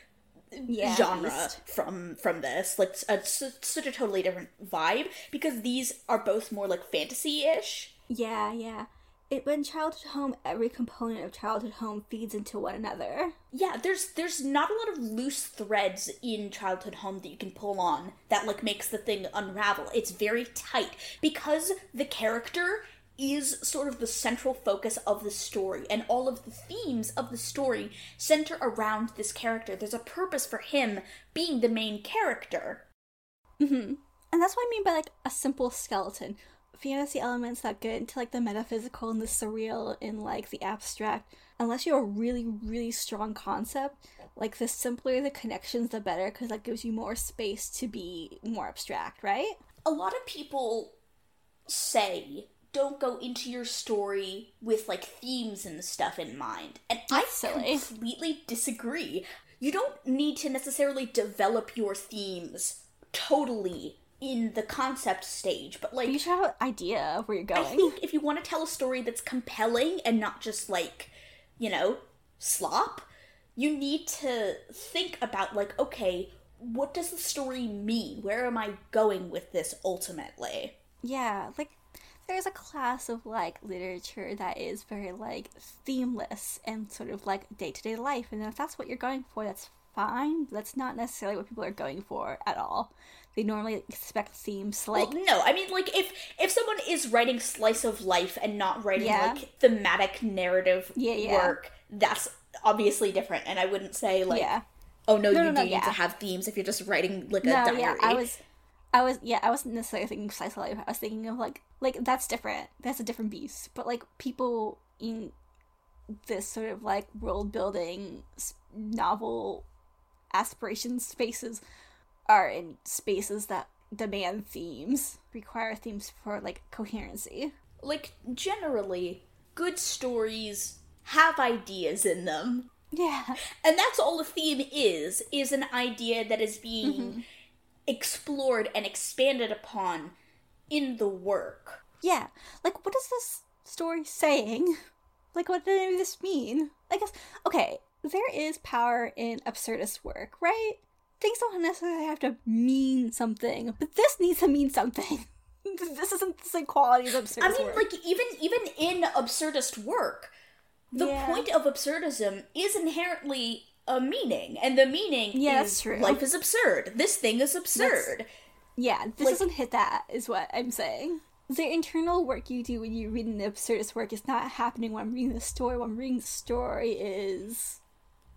genre beast. from from this like s- a, su- such a totally different vibe because these are both more like fantasy-ish Yeah, yeah. It when childhood home, every component of childhood home feeds into one another. yeah there's there's not a lot of loose threads in childhood home that you can pull on that like makes the thing unravel it's very tight because the character is sort of the central focus of the story and all of the themes of the story center around this character there's a purpose for him being the main character Mm-hmm. And that's what I mean by like a simple skeleton. Fantasy elements that get into like the metaphysical and the surreal and like the abstract, unless you have a really, really strong concept, like the simpler the connections, the better, because that gives you more space to be more abstract, right? a lot of people say don't go into your story with like themes and stuff in mind. And I silly. completely disagree. You don't need to necessarily develop your themes totally in the concept stage, but like You should have an idea of where you're going. I think if you want to tell a story that's compelling and not just like, you know, slop, you need to think about like, okay, what does the story mean? Where am I going with this ultimately? Yeah, like there's a class of like literature that is very like themeless and sort of like day to day life, and if that's what you're going for, that's fine. That's not necessarily what people are going for at all. They normally expect themes like well, no, I mean like if if someone is writing slice of life and not writing Yeah. like thematic narrative Yeah, yeah. work, that's obviously different. And I wouldn't say like, oh no, No, you no, do no, need to have themes if you're just writing like a No, diary. yeah, I was, I was, yeah, I wasn't necessarily thinking slice of life. I was thinking of like, like that's different. That's a different beast. But like people in this sort of like world building novel aspiration spaces are in spaces that demand themes, require themes for like coherency. like generally good stories have ideas in them Yeah, and that's all a theme is is an idea that is being Mm-hmm. explored and expanded upon in the work yeah. Like, what is this story saying? Like, what does any of this mean? I guess, okay, there is power in absurdist work, right? Things don't necessarily have to mean something, but this needs to mean something. this isn't the same quality as absurdist i mean work. like even even in absurdist work the Yeah. point of absurdism is inherently a meaning and the meaning Yeah, is life is absurd this thing is absurd Yeah, this Like- doesn't hit that, is what I'm saying. The internal work you do when you read an absurdist work is not happening when I'm reading the story. When I'm reading the story is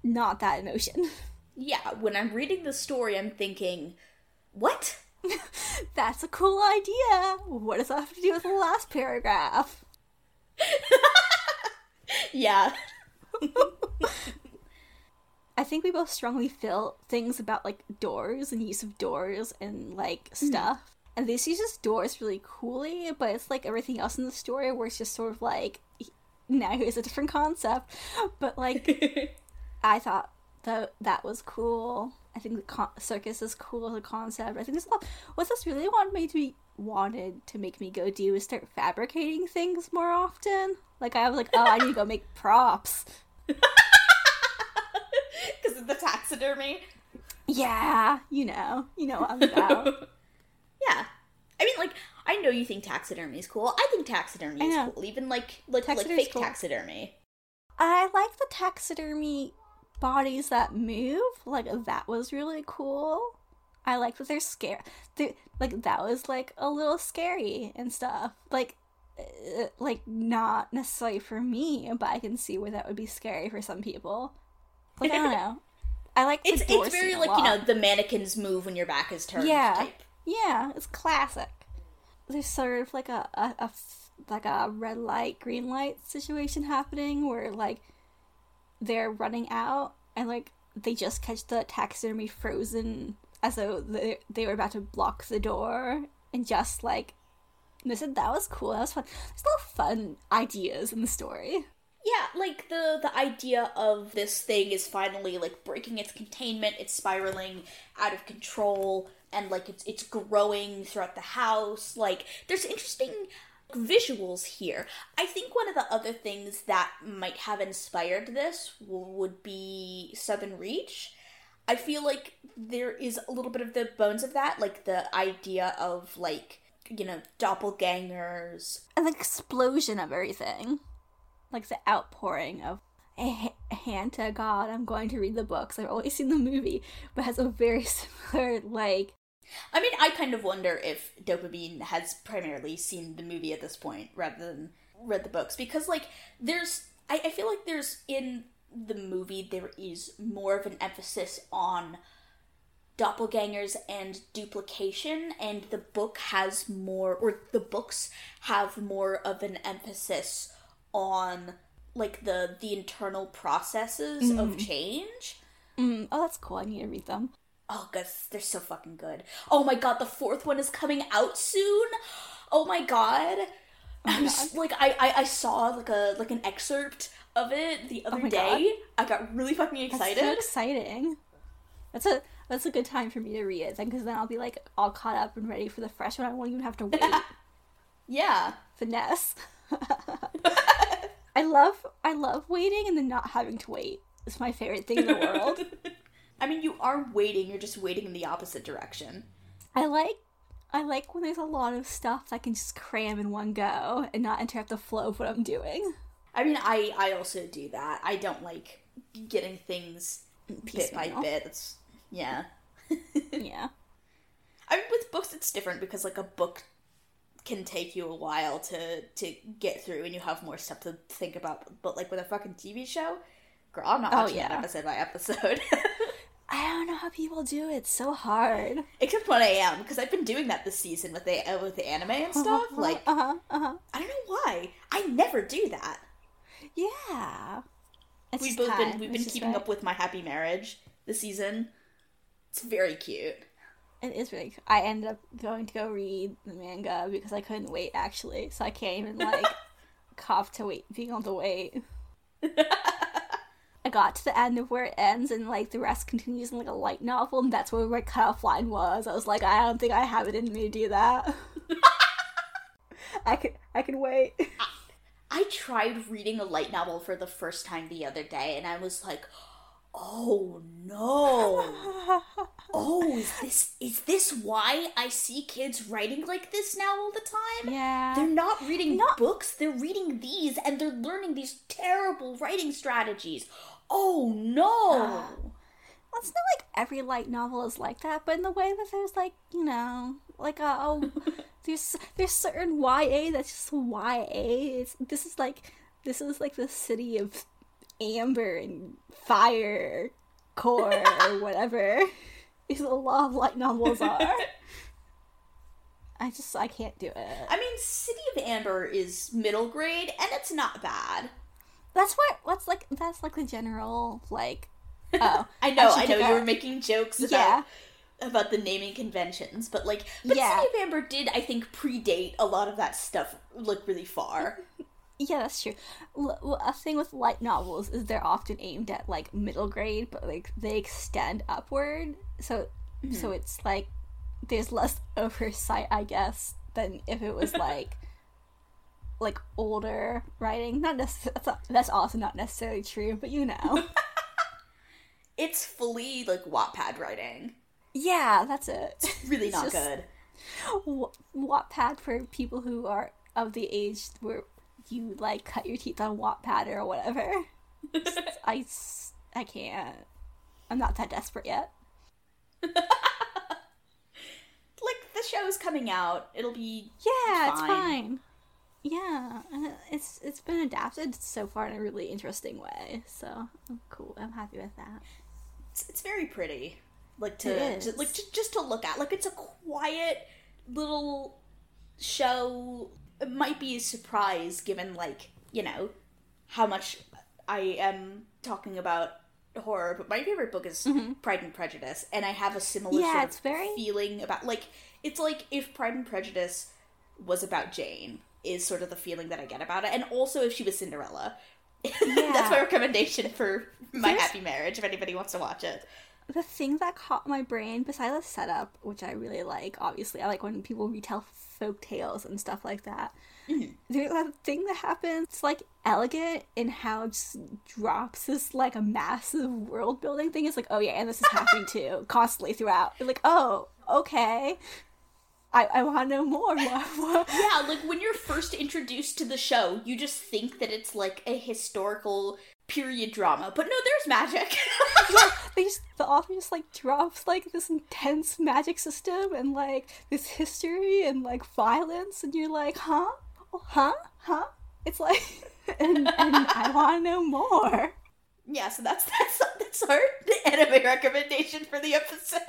not that emotion. yeah when i'm reading the story i'm thinking what That's a cool idea. What does that have to do with the last paragraph? yeah I think we both strongly feel things about like doors and use of doors and like hmm. stuff. And this uses doors really coolly, but it's like everything else in the story where it's just sort of like now here's a different concept. But like I thought that that was cool. I think the con- circus is cool as a concept. I think this what this really wanted me to be wanted to make me go do is start fabricating things more often. Like I was like, oh, I need to go make props. because of the taxidermy Yeah, you know, you know what I'm about. Yeah. I mean, like, I know you think taxidermy is cool. I think taxidermy I is cool. Even like like like fake cool. taxidermy. I like the taxidermy bodies that move. Like that was really cool. I like that they're scared. Like that was like a little scary and stuff. Like, uh, like not necessarily for me, but I can see where that would be scary for some people. Like I don't know. I like the It's it's very like you know the mannequins move when your back is turned. Yeah. Type. Yeah, it's classic. There's sort of like a, a, like a red light, green light situation happening where like they're running out and like they just catch the taxidermy frozen as though they, they were about to block the door and just like they said that was cool that was fun there's a lot of fun ideas in the story Yeah, like the the idea of this thing is finally like breaking its containment, it's spiraling out of control and like it's it's growing throughout the house. Like there's interesting visuals here. I think one of the other things that might have inspired this would be Southern Reach. I feel like there is a little bit of the bones of that, like the idea of like you know doppelgangers an explosion of everything like the outpouring of a hand to god i'm going to read the books i've always seen the movie but has a very similar like I mean, I kind of wonder if Dopamine has primarily seen the movie at this point rather than read the books because, like, there's. I, I feel like there's in the movie there is more of an emphasis on doppelgangers and duplication, and the book has more, or the books have more of an emphasis on like the the internal processes of change. mm, oh that's cool i need to read them Oh, guys, they're so fucking good. Oh my god, the fourth one is coming out soon. Oh my god. I'm just, like I, I I saw like a like an excerpt of it the other Oh day. I got really fucking That's excited. so exciting. That's a that's a good time for me to read it, then, because then I'll be like all caught up and ready for the fresh one. I won't even have to wait. yeah. Finesse. I love I love waiting and then not having to wait. It's my favorite thing in the world. I mean, you are waiting. You're just waiting in the opposite direction. I like I like when there's a lot of stuff that I can just cram in one go and not interrupt the flow of what I'm doing. I mean, I I also do that. I don't like getting things bit by bit. It's yeah. Yeah. I mean, with books, it's different because like a book can take you a while to to get through, and you have more stuff to think about. But like with a fucking TV show, girl, I'm not Oh, watching that yeah. episode by episode. I don't know how people do it. It's so hard. Except when I am, because I've been doing that this season with the uh, with the anime and stuff. Like uh huh, uh huh. I don't know why I never do that. Yeah. It's We've both time. been we've It's been keeping right. up with my happy marriage this season. It's very cute. It is really. Cool. I ended up going to go read the manga because I couldn't wait actually, so I can't even like cough to wait, being able to wait. I got to the end of where it ends, and like the rest continues in like a light novel, and that's where my cutoff line was. I was like, I don't think I have it in me to do that. I can, I can wait. I tried reading a light novel for the first time the other day, and I was like, "Oh no! Oh, is this is this why I see kids writing like this now all the time? yeah. They're not reading Not- books; they're reading these, and they're learning these terrible writing strategies. Oh no! It's not like every light novel is like that, but in the way that there's like you know, like a oh, there's there's certain YA that's just YA. It's this is like this is like the city of amber and fire core or whatever. Is a lot of light novels are. I just I can't do it. I mean, City of Ember is middle grade, and it's not bad. That's what that's like that's like the general like. Oh, I know, should I, know, you were making jokes about Yeah. about the naming conventions, but like, but Yeah. City of Ember did, I think, predate a lot of that stuff, like really far. Yeah, that's true. L- well, a thing with light novels is they're often aimed at like middle grade, but like they extend upward. So, so mm-hmm. it's like there's less oversight, I guess, than if it was like like older writing. Not necessarily. That's, that's also not necessarily true, but you know. it's fully like Wattpad writing. yeah, that's it. Really It's not good. Wa- Wattpad for people who are of the age where you like cut your teeth on Wattpad or whatever. I, I can't. I'm not that desperate yet. Like the show's coming out, it'll be Yeah, it's Fine. fine. Yeah, uh, it's it's been adapted so far in a really interesting way. So I'm cool. I'm happy with that. it's, it's very pretty. Like to, to like to, just to look at. Like it's a quiet little show. Might be a surprise given like you know how much I am talking about horror, but my favorite book is mm-hmm. Pride and Prejudice, and I have a similar Yeah, sort of very- feeling about like it's like if Pride and Prejudice was about Jane is sort of the feeling that I get about it, and also if she was Cinderella. That's my recommendation for my There's- happy marriage. If anybody wants to watch it, the thing that caught my brain, besides the setup, which I really like, obviously, I like when people retell folk tales and stuff like that. Mm-hmm. There's that thing that happens, it's like elegant in how it just drops this like a massive world building thing. It's like, oh yeah, and this is happening too, constantly throughout. You're like, oh, okay. I, I want to know more. Yeah, like when you're first introduced to the show, you just think that it's like a historical period drama, but no, there's magic. yeah, they just, the author just like drops like this intense magic system and like this history and like violence, and you're like, huh, oh, huh, huh? It's like, and, and I want to know more. yeah, so that's that's that's our anime recommendation for the episode.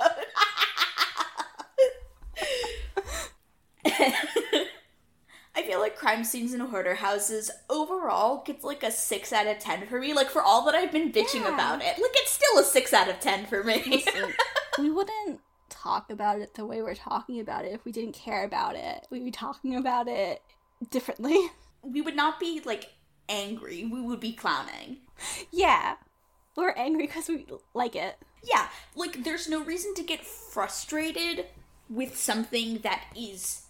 I feel like crime scenes in hoarder houses overall gets like a six out of ten for me. Like for all that I've been bitching Yeah. about it, like it's still a six out of ten for me. Listen, we wouldn't talk about it the way we're talking about it if we didn't care about it. We'd be talking about it differently. we would not be like angry. We would be clowning. Yeah, we're angry because we like it. Yeah, like there's no reason to get frustrated with something that is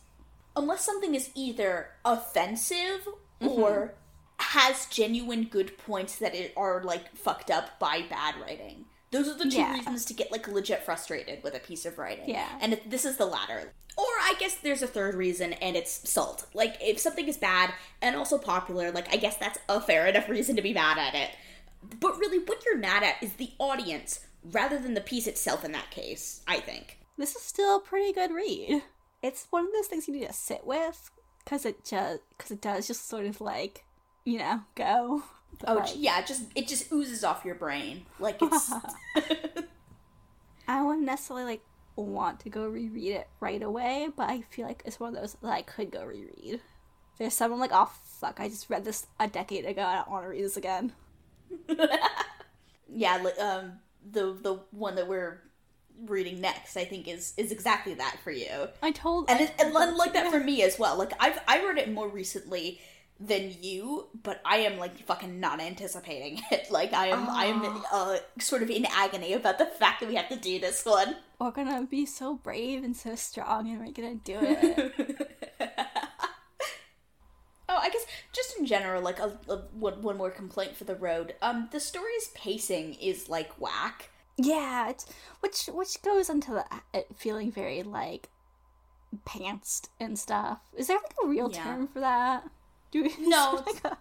unless something is either offensive mm-hmm. or has genuine good points that it are like fucked up by bad writing. Those are the two Yeah. reasons to get like legit frustrated with a piece of writing. Yeah. And if this is the latter. Or I guess there's a third reason and it's salt. Like if something is bad and also popular, like I guess that's a fair enough reason to be mad at it. But really what you're mad at is the audience rather than the piece itself in that case, I think. This is still a pretty good read. It's one of those things you need to sit with because it just because it does just sort of like you know go. But, Oh like, yeah, it just it just oozes off your brain. Like it's I wouldn't necessarily like want to go reread it right away, but I feel like it's one of those that I could go reread. There's someone like, oh fuck, I just read this a decade ago. I don't want to read this again. yeah, like um the the one that we're reading next, I think is is exactly that for you. I told And I it, and like that for me as well. Like I've I read it more recently than you, but I am like fucking not anticipating it. Like I am I am uh sort of in agony about the fact that we have to do this one. We're gonna be so brave and so strong, and we're gonna do it. Oh, I guess just in general, like a, a one, one more complaint for the road. Um, the story's pacing is like whack. Yeah, it's, which which goes into the it feeling very like pantsed and stuff. Is there like a real Yeah. term for that? Do we, No, like a-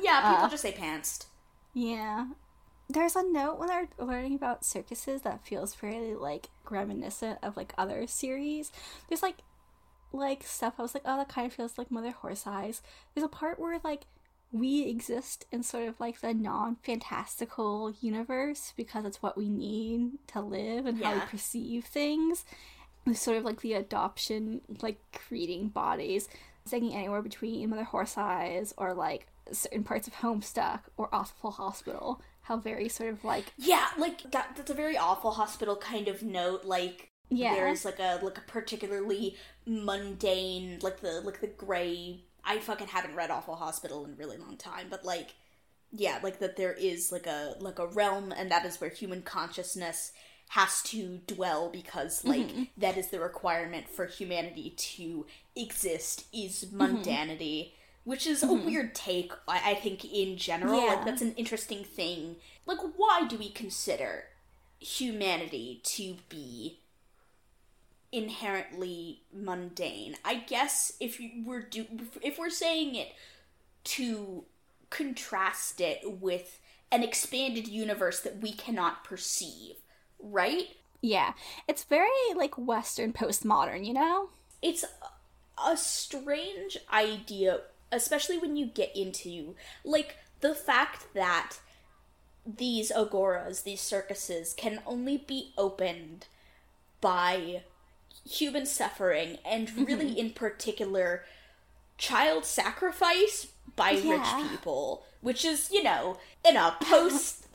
Yeah, people Uh. just say pantsed. Yeah. There's a note when they're learning about circuses that feels fairly like reminiscent of like other series. There's like like stuff I was like, oh that kind of feels like Mother Horse Eyes. There's a part where like we exist in sort of like the non fantastical universe because it's what we need to live and how we perceive things. It's sort of like the adoption, like creating bodies, sticking anywhere between Mother Horse Eyes or like certain parts of Homestuck or Awful Hospital. How very sort of like Yeah, like that. That's a very awful hospital kind of note. Like Yeah. there's like a like a particularly mundane, like the like the gray. I fucking haven't read Awful Hospital in a really long time, but like, yeah, like that there is like a like a realm, and that is where human consciousness has to dwell because mm-hmm, like mm-hmm. that is the requirement for humanity to exist is mm-hmm. mundanity which is a weird take I, I think in general. Yeah. like that's an interesting thing. Like why do we consider humanity to be inherently mundane i guess if you were do if we're saying it to contrast it with an expanded universe that we cannot perceive right yeah. It's very like Western postmodern, you know? it's a strange idea, especially when you get into like the fact that these agoras, these circuses, can only be opened by human suffering, and really in particular, child sacrifice by Yeah. rich people, which is, you know, in a post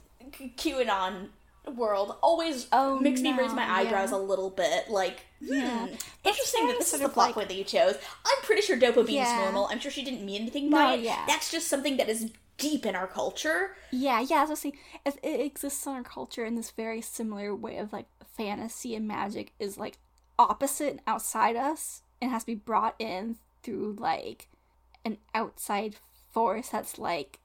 QAnon world, always Oh, makes me raise my eyebrows yeah. a little bit. Like, Yeah. hmm, interesting that this is the plot like- point that you chose. I'm pretty sure Dopa Bean's Yeah. normal. I'm sure she didn't mean anything by No, it. yeah. That's just something that is deep in our culture. Yeah, yeah, gonna it, it exists in our culture in this very similar way of like fantasy and magic is like opposite outside us and has to be brought in through like an outside force that's like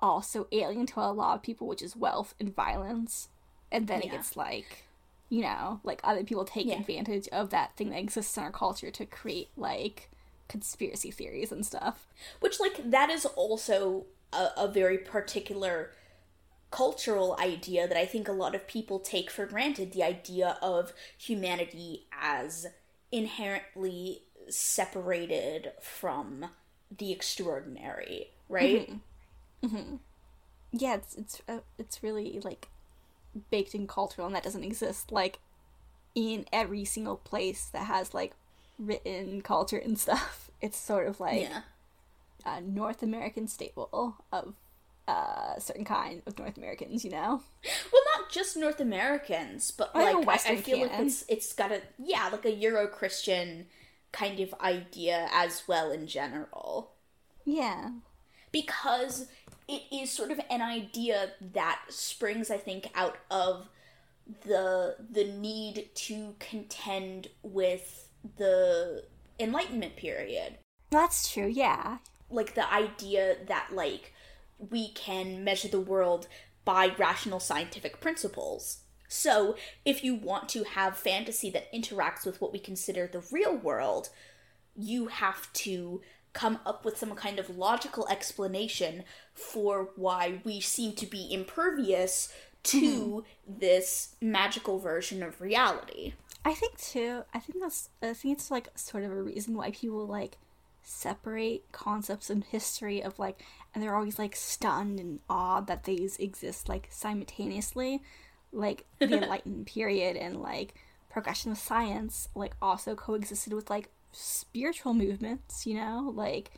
also alien to a lot of people, which is wealth and violence. And then it gets like you know, like other people take Yeah. advantage of that thing that exists in our culture to create like conspiracy theories and stuff. Which, like, that is also a, a very particular cultural idea that I think a lot of people take for granted the idea of humanity as inherently separated from the extraordinary, right? yeah it's it's uh, it's really like baked in cultural and that doesn't exist like in every single place that has like written culture and stuff it's sort of like Yeah. a north american staple of uh, certain kind of north americans you know? Well, not just North Americans, but like I, I Western feel like it's it's got a yeah, like a Euro Christian kind of idea as well in general. yeah. Because it is sort of an idea that springs i think out of the the need to contend with the enlightenment period. That's true yeah. Like the idea that like we can measure the world by rational scientific principles so if you want to have fantasy that interacts with what we consider the real world you have to come up with some kind of logical explanation for why we seem to be impervious to hmm. this magical version of reality. I think too. I think that's. I think it's like sort of a reason why people like separate concepts in history of like, and they're always like stunned and awed that these exist like simultaneously, like the Enlightenment period and like progression of science like also coexisted with like spiritual movements. You know, like.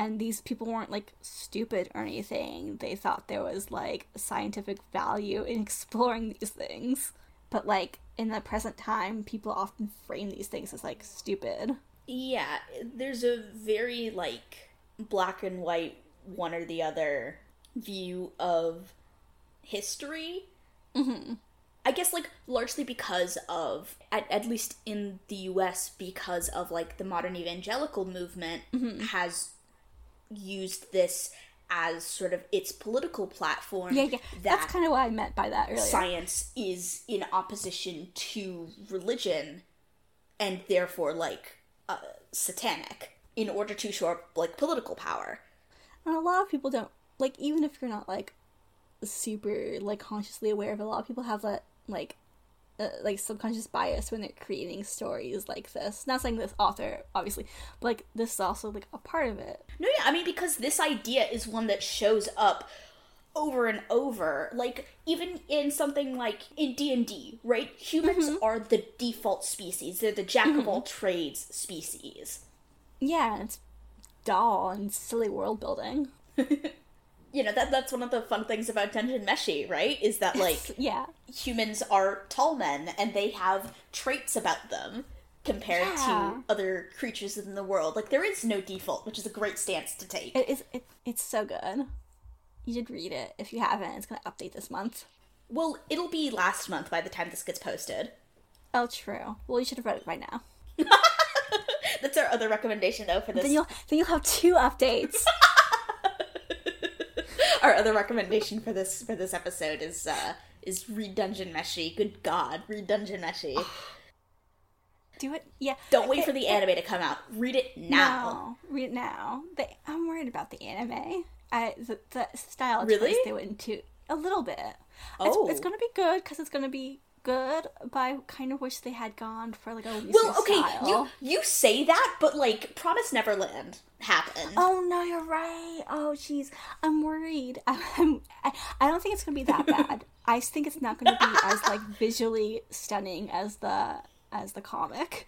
And these people weren't like stupid or anything. They thought there was like scientific value in exploring these things. But like in the present time, people often frame these things as like stupid. Yeah, there's a very like black and white one or the other view of history. Mm-hmm. I guess like largely because of at, at least in the US because of like the modern evangelical movement Mm-hmm. has used this as sort of its political platform Yeah, yeah. that That's kind of what I meant by that earlier. science is in opposition to religion and therefore like uh, satanic in order to show up like political power And a lot of people don't like even if you're not like super like consciously aware of it, a lot of people have that like uh, like subconscious bias when they're creating stories like this. Not saying this author obviously, but like this is also like a part of it. no yeah i mean because this idea is one that shows up over and over. Like even in something like in d&d right? Humans are the default species. They're the jack of all trades species. Yeah, it's dull and silly world building. you know that that's one of the fun things about dungeon meshi right is that like yeah. humans are tall men and they have traits about them compared Yeah. to other creatures in the world. Like there is no default, which is a great stance to take. It is it, it's so good. You should read it. If you haven't, it's gonna update this month. well, it'll be last month by the time this gets posted. Oh true. Well you should have read it by now. That's our other recommendation though for this. Then you'll then you'll have two updates. Our other recommendation for this for this episode is uh is read Dungeon Meshi. Good God, read Dungeon Meshi. Do it. Yeah. Don't wait for the anime to come out. Read it now. No, read it now. The, I'm worried about the anime. I the, the style Really? they went into a little bit. Oh. It's, it's gonna be good because it's gonna be good. But I kind of wish they had gone for like a looser Well, okay, style. you you say that, but like Promise Neverland happened. Oh no, you're right. Oh jeez, I'm worried. I'm, I, I don't think it's gonna be that bad. I think it's not gonna be as like visually stunning as the as the comic.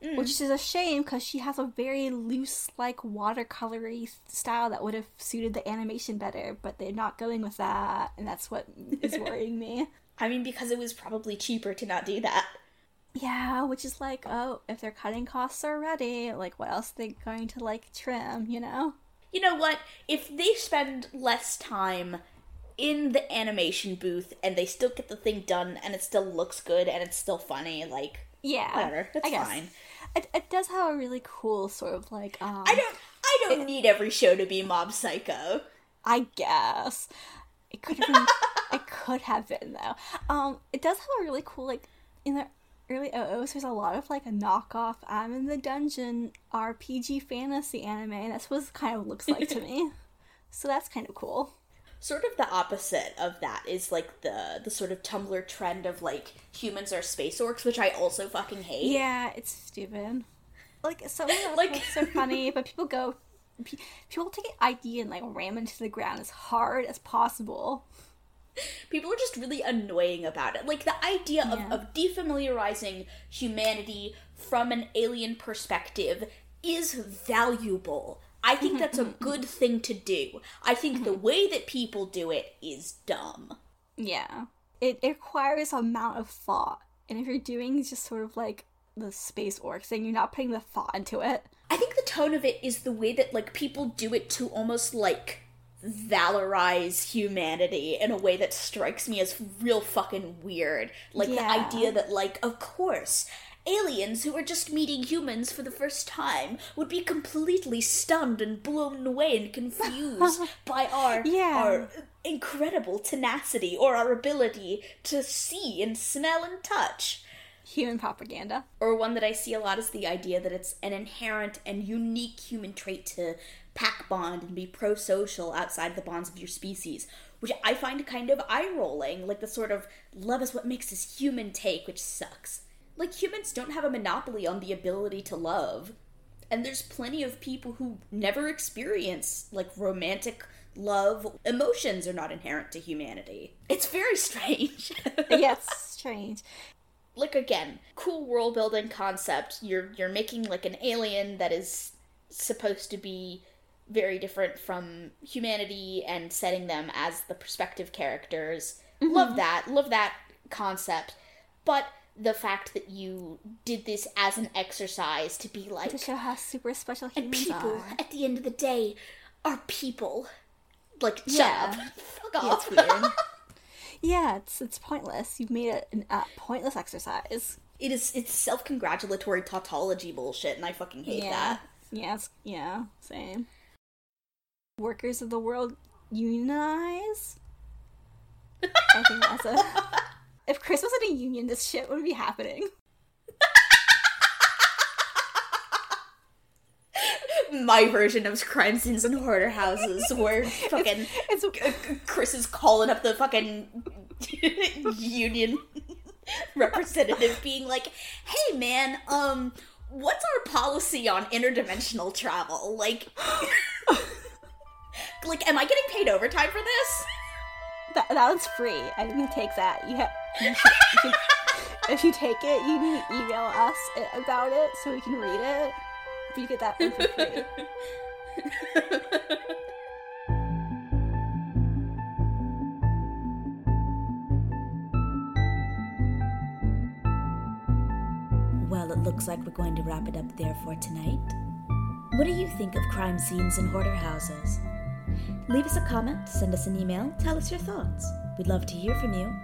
Mm. which is a shame because she has a very loose, like watercolory style that would have suited the animation better. But they're not going with that, and that's what is worrying me. I mean, because it was probably cheaper to not do that. Yeah, which is like, oh, if they're cutting costs already, like, what else are they going to like trim? You know? You know what? If they spend less time in the animation booth and they still get the thing done and it still looks good and it's still funny, like Yeah, whatever, that's I guess. fine. It, it does have a really cool sort of like um I don't I don't need every show to be Mob Psycho. I guess it could have been. It could have been though. Um, it does have a really cool like in the early OOs. There's a lot of like a knockoff. I'm in the dungeon RPG fantasy anime, and that's what it kind of looks like to me. So that's kind of cool. Sort of the opposite of that is like the the sort of Tumblr trend of like humans are space orcs, which I also fucking hate. Yeah, it's stupid. Like some of the Like- are funny, but people go. People take an idea and like ram into the ground as hard as possible. People are just really annoying about it. Like the idea Yeah. of, of defamiliarizing humanity from an alien perspective is valuable. I think mm-hmm, that's a mm-hmm. good thing to do. I think the mm-hmm. way that people do it is dumb. Yeah. It, it requires amount of thought. And if you're doing just sort of like the space orcs thing, you're not putting the thought into it. I think the tone of it is the way that like people do it to almost like valorize humanity in a way that strikes me as real fucking weird. Like the idea that like of course aliens who are just meeting humans for the first time would be completely stunned and blown away and confused by our Yeah. our incredible tenacity or our ability to see and smell and touch. Human propaganda. Or one that I see a lot is the idea that it's an inherent and unique human trait to pack bond and be pro social outside the bonds of your species, which I find kind of eye rolling, like the sort of love is what makes us human take, which sucks. Like, humans don't have a monopoly on the ability to love. And there's plenty of people who never experience, like, romantic love. Emotions are not inherent to humanity. It's very strange. yes, strange. like again, cool world building concept. You're you're making like an alien that is supposed to be very different from humanity and setting them as the perspective characters. Love that. Love that concept. But the fact that you did this as an exercise to be like To show how super special humans and people are. at the end of the day are people. Like shut Yeah. up. Fuck Yeah, off. it's weird. yeah, it's it's pointless. You've made it a uh, pointless exercise. it is it's self congratulatory tautology bullshit and I fucking hate yeah. that. Yeah, yeah, same. Workers of the world unionize? I think that's a. If Chris was in a union, this shit would be happening. my version of crime scenes and hoarder houses where fucking It's Chris is calling up the fucking union representative being like, "Hey man, um what's our policy on interdimensional travel? Like like am I getting paid overtime for this?" that, that one's free. I didn't take that. You have. You should, you should, if you take it, you need to email us i- about it so we can read it. But you get that one for free. Well, it looks like we're going to wrap it up there for tonight. What do you think of crime scenes and hoarder houses? Leave us a comment, send us an email, tell us your thoughts. We'd love to hear from you.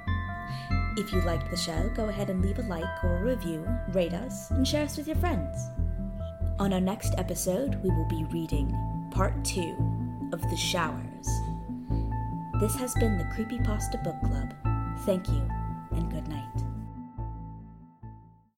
If you liked the show, go ahead and leave a like or a review, rate us, and share us with your friends. On our next episode, we will be reading part two of The Showers. This has been the Creepypasta Book Club. Thank you, and good night.